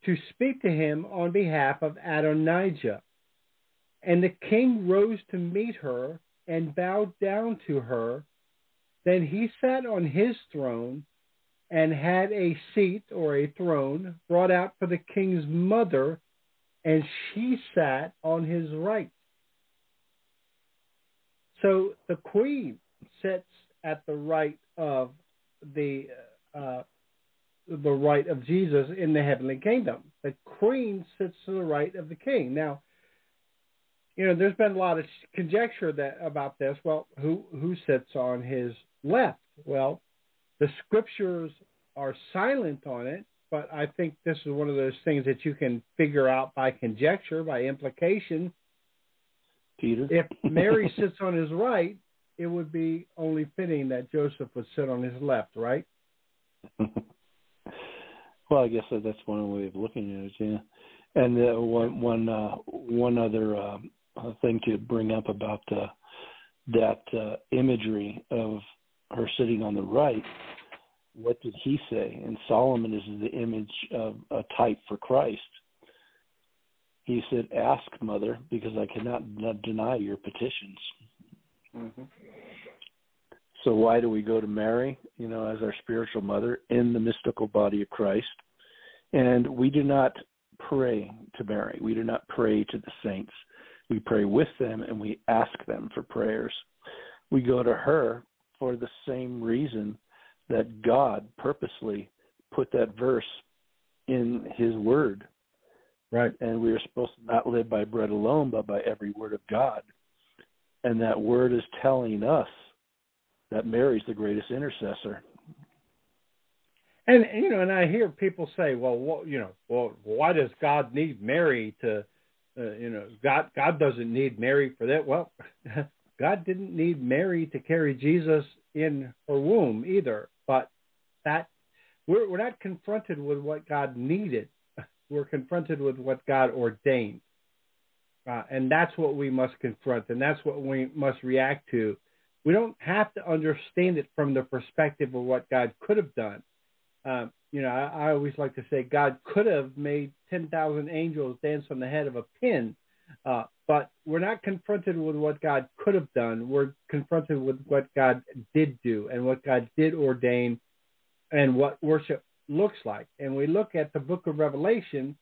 to speak to him on behalf of Adonijah. And the king rose to meet her and bowed down to her. Then he sat on his throne and had a seat or a throne brought out for the king's mother, and she sat on his right. So the queen sits at the right of the uh, the right of Jesus in the heavenly kingdom. The queen sits to the right of the king. Now, you know, there's been a lot of conjecture that about this. Well, who who sits on his left? Well, the scriptures are silent on it, but I think this is one of those things that you can figure out by conjecture, by implication. Peter, if Mary sits on his right, it would be only fitting that Joseph would sit on his left, right? well, I guess that's one way of looking at it. Yeah, and uh, one one uh, one other um, uh, thing to bring up about uh, that uh, imagery of her sitting on the right. What did he say? And Solomon is the image of a type for Christ. He said, "Ask, mother, because I cannot deny your petitions." Mm-hmm. So why do we go to Mary, you know, as our spiritual mother in the mystical body of Christ? And we do not pray to Mary. We do not pray to the saints. We pray with them and we ask them for prayers. We go to her for the same reason that God purposely put that verse in his word. Right. And we are supposed to not live by bread alone, but by every word of God. And that word is telling us that Mary's the greatest intercessor. And you know, and I hear people say, "Well, what, you know, well, why does God need Mary to, uh, you know, God God doesn't need Mary for that." Well, God didn't need Mary to carry Jesus in her womb either. But that we're we're not confronted with what God needed. We're confronted with what God ordained, uh, and that's what we must confront, and that's what we must react to. We don't have to understand it from the perspective of what God could have done um, you know, I, I always like to say God could have made 10,000 angels dance on the head of a pin, uh, but we're not confronted with what God could have done. We're confronted with what God did do and what God did ordain and what worship looks like. And we look at the book of Revelation,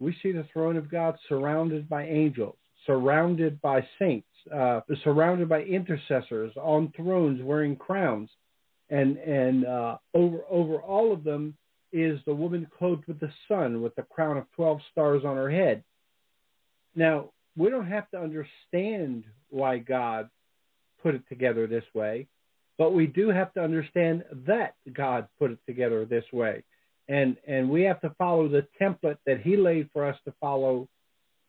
we see the throne of God surrounded by angels, surrounded by saints, uh, surrounded by intercessors on thrones wearing crowns and and uh, over over all of them is the woman clothed with the sun with the crown of 12 stars on her head. Now we don't have to understand why god put it together this way but we do have to understand that god put it together this way. And and we have to follow the template that he laid for us to follow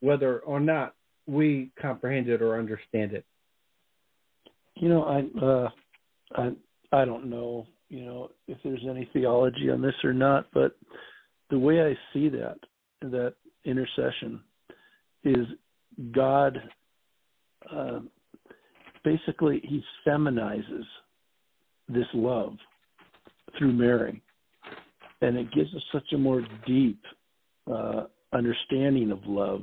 whether or not we comprehend it or understand it. You know i uh I, I don't know, you know, if there's any theology on this or not, but the way I see that that intercession is God uh, basically he feminizes this love through Mary, and it gives us such a more deep uh, understanding of love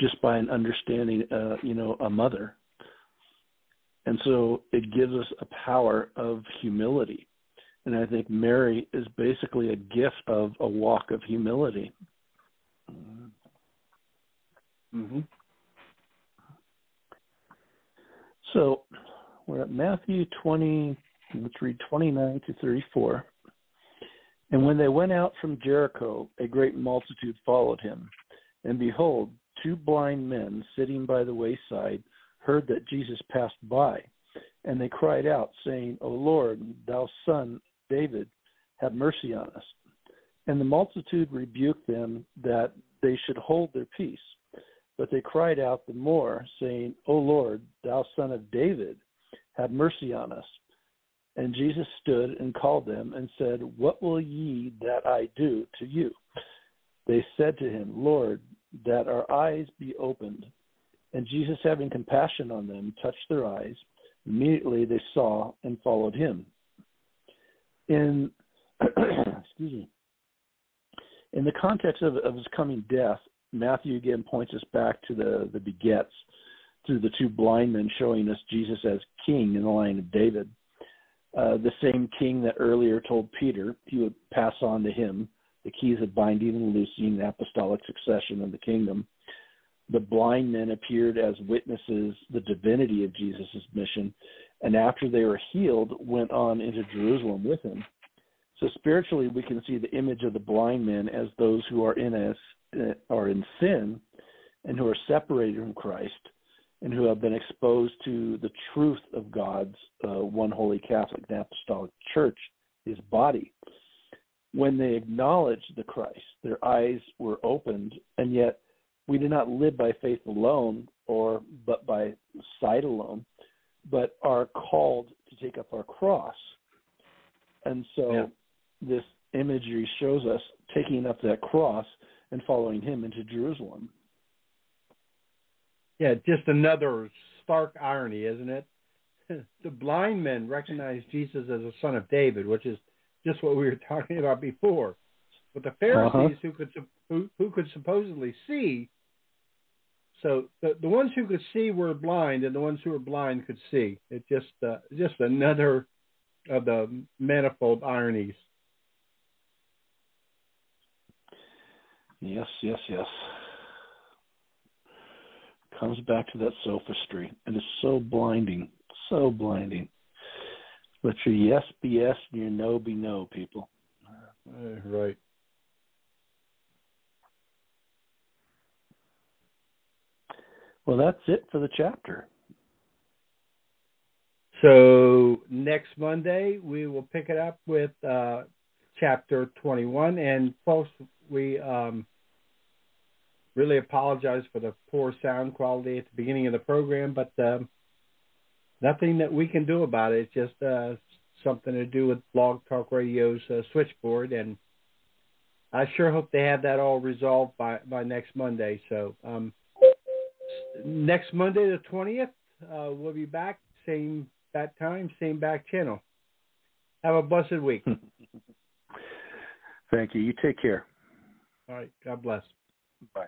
just by an understanding, uh, you know, a mother and so it gives us a power of humility. And I think Mary is basically a gift of a walk of humility. Mm-hmm. So we're at Matthew 20, let's read 29 to 34. And when they went out from Jericho, a great multitude followed him. And behold, two blind men sitting by the wayside heard that Jesus passed by, and they cried out, saying, O Lord, thou son David, have mercy on us. And the multitude rebuked them that they should hold their peace. But they cried out the more, saying, O Lord, thou son of David, have mercy on us. And Jesus stood and called them and said, What will ye that I do to you? They said to him, Lord, that our eyes be opened. And Jesus, having compassion on them, touched their eyes. Immediately they saw and followed him. In excuse me. In the context of, of his coming death, Matthew again points us back to the, the begets, to the two blind men showing us Jesus as king in the line of David. Uh, the same king that earlier told Peter he would pass on to him the keys of binding and loosing the apostolic succession of the kingdom the blind men appeared as witnesses the divinity of Jesus' mission, and after they were healed, went on into Jerusalem with him. So spiritually, we can see the image of the blind men as those who are in us are in sin, and who are separated from Christ, and who have been exposed to the truth of God's uh, one holy Catholic and Apostolic Church, His body. When they acknowledged the Christ, their eyes were opened, and yet we do not live by faith alone or but by sight alone, but are called to take up our cross. And so yeah. this imagery shows us taking up that cross and following him into Jerusalem. Yeah, just another stark irony, isn't it? the blind men recognized Jesus as a son of David, which is just what we were talking about before. But the Pharisees, uh-huh. who could who, who could supposedly see, so the the ones who could see were blind, and the ones who were blind could see. It just uh, just another of the manifold ironies. Yes, yes, yes. Comes back to that sophistry. And It is so blinding, so blinding. Let your yes be yes and your no be no, people. Uh, right. Well, that's it for the chapter. So next Monday we will pick it up with uh, chapter 21. And folks, we um, really apologize for the poor sound quality at the beginning of the program, but um, nothing that we can do about it. It's just uh, something to do with Blog Talk Radio's uh, switchboard, and I sure hope they have that all resolved by by next Monday. So um, next Monday, the twentieth, uh, we'll be back, same bat time, same back channel. Have a blessed week. Thank you. You take care. All right. God bless. Bye.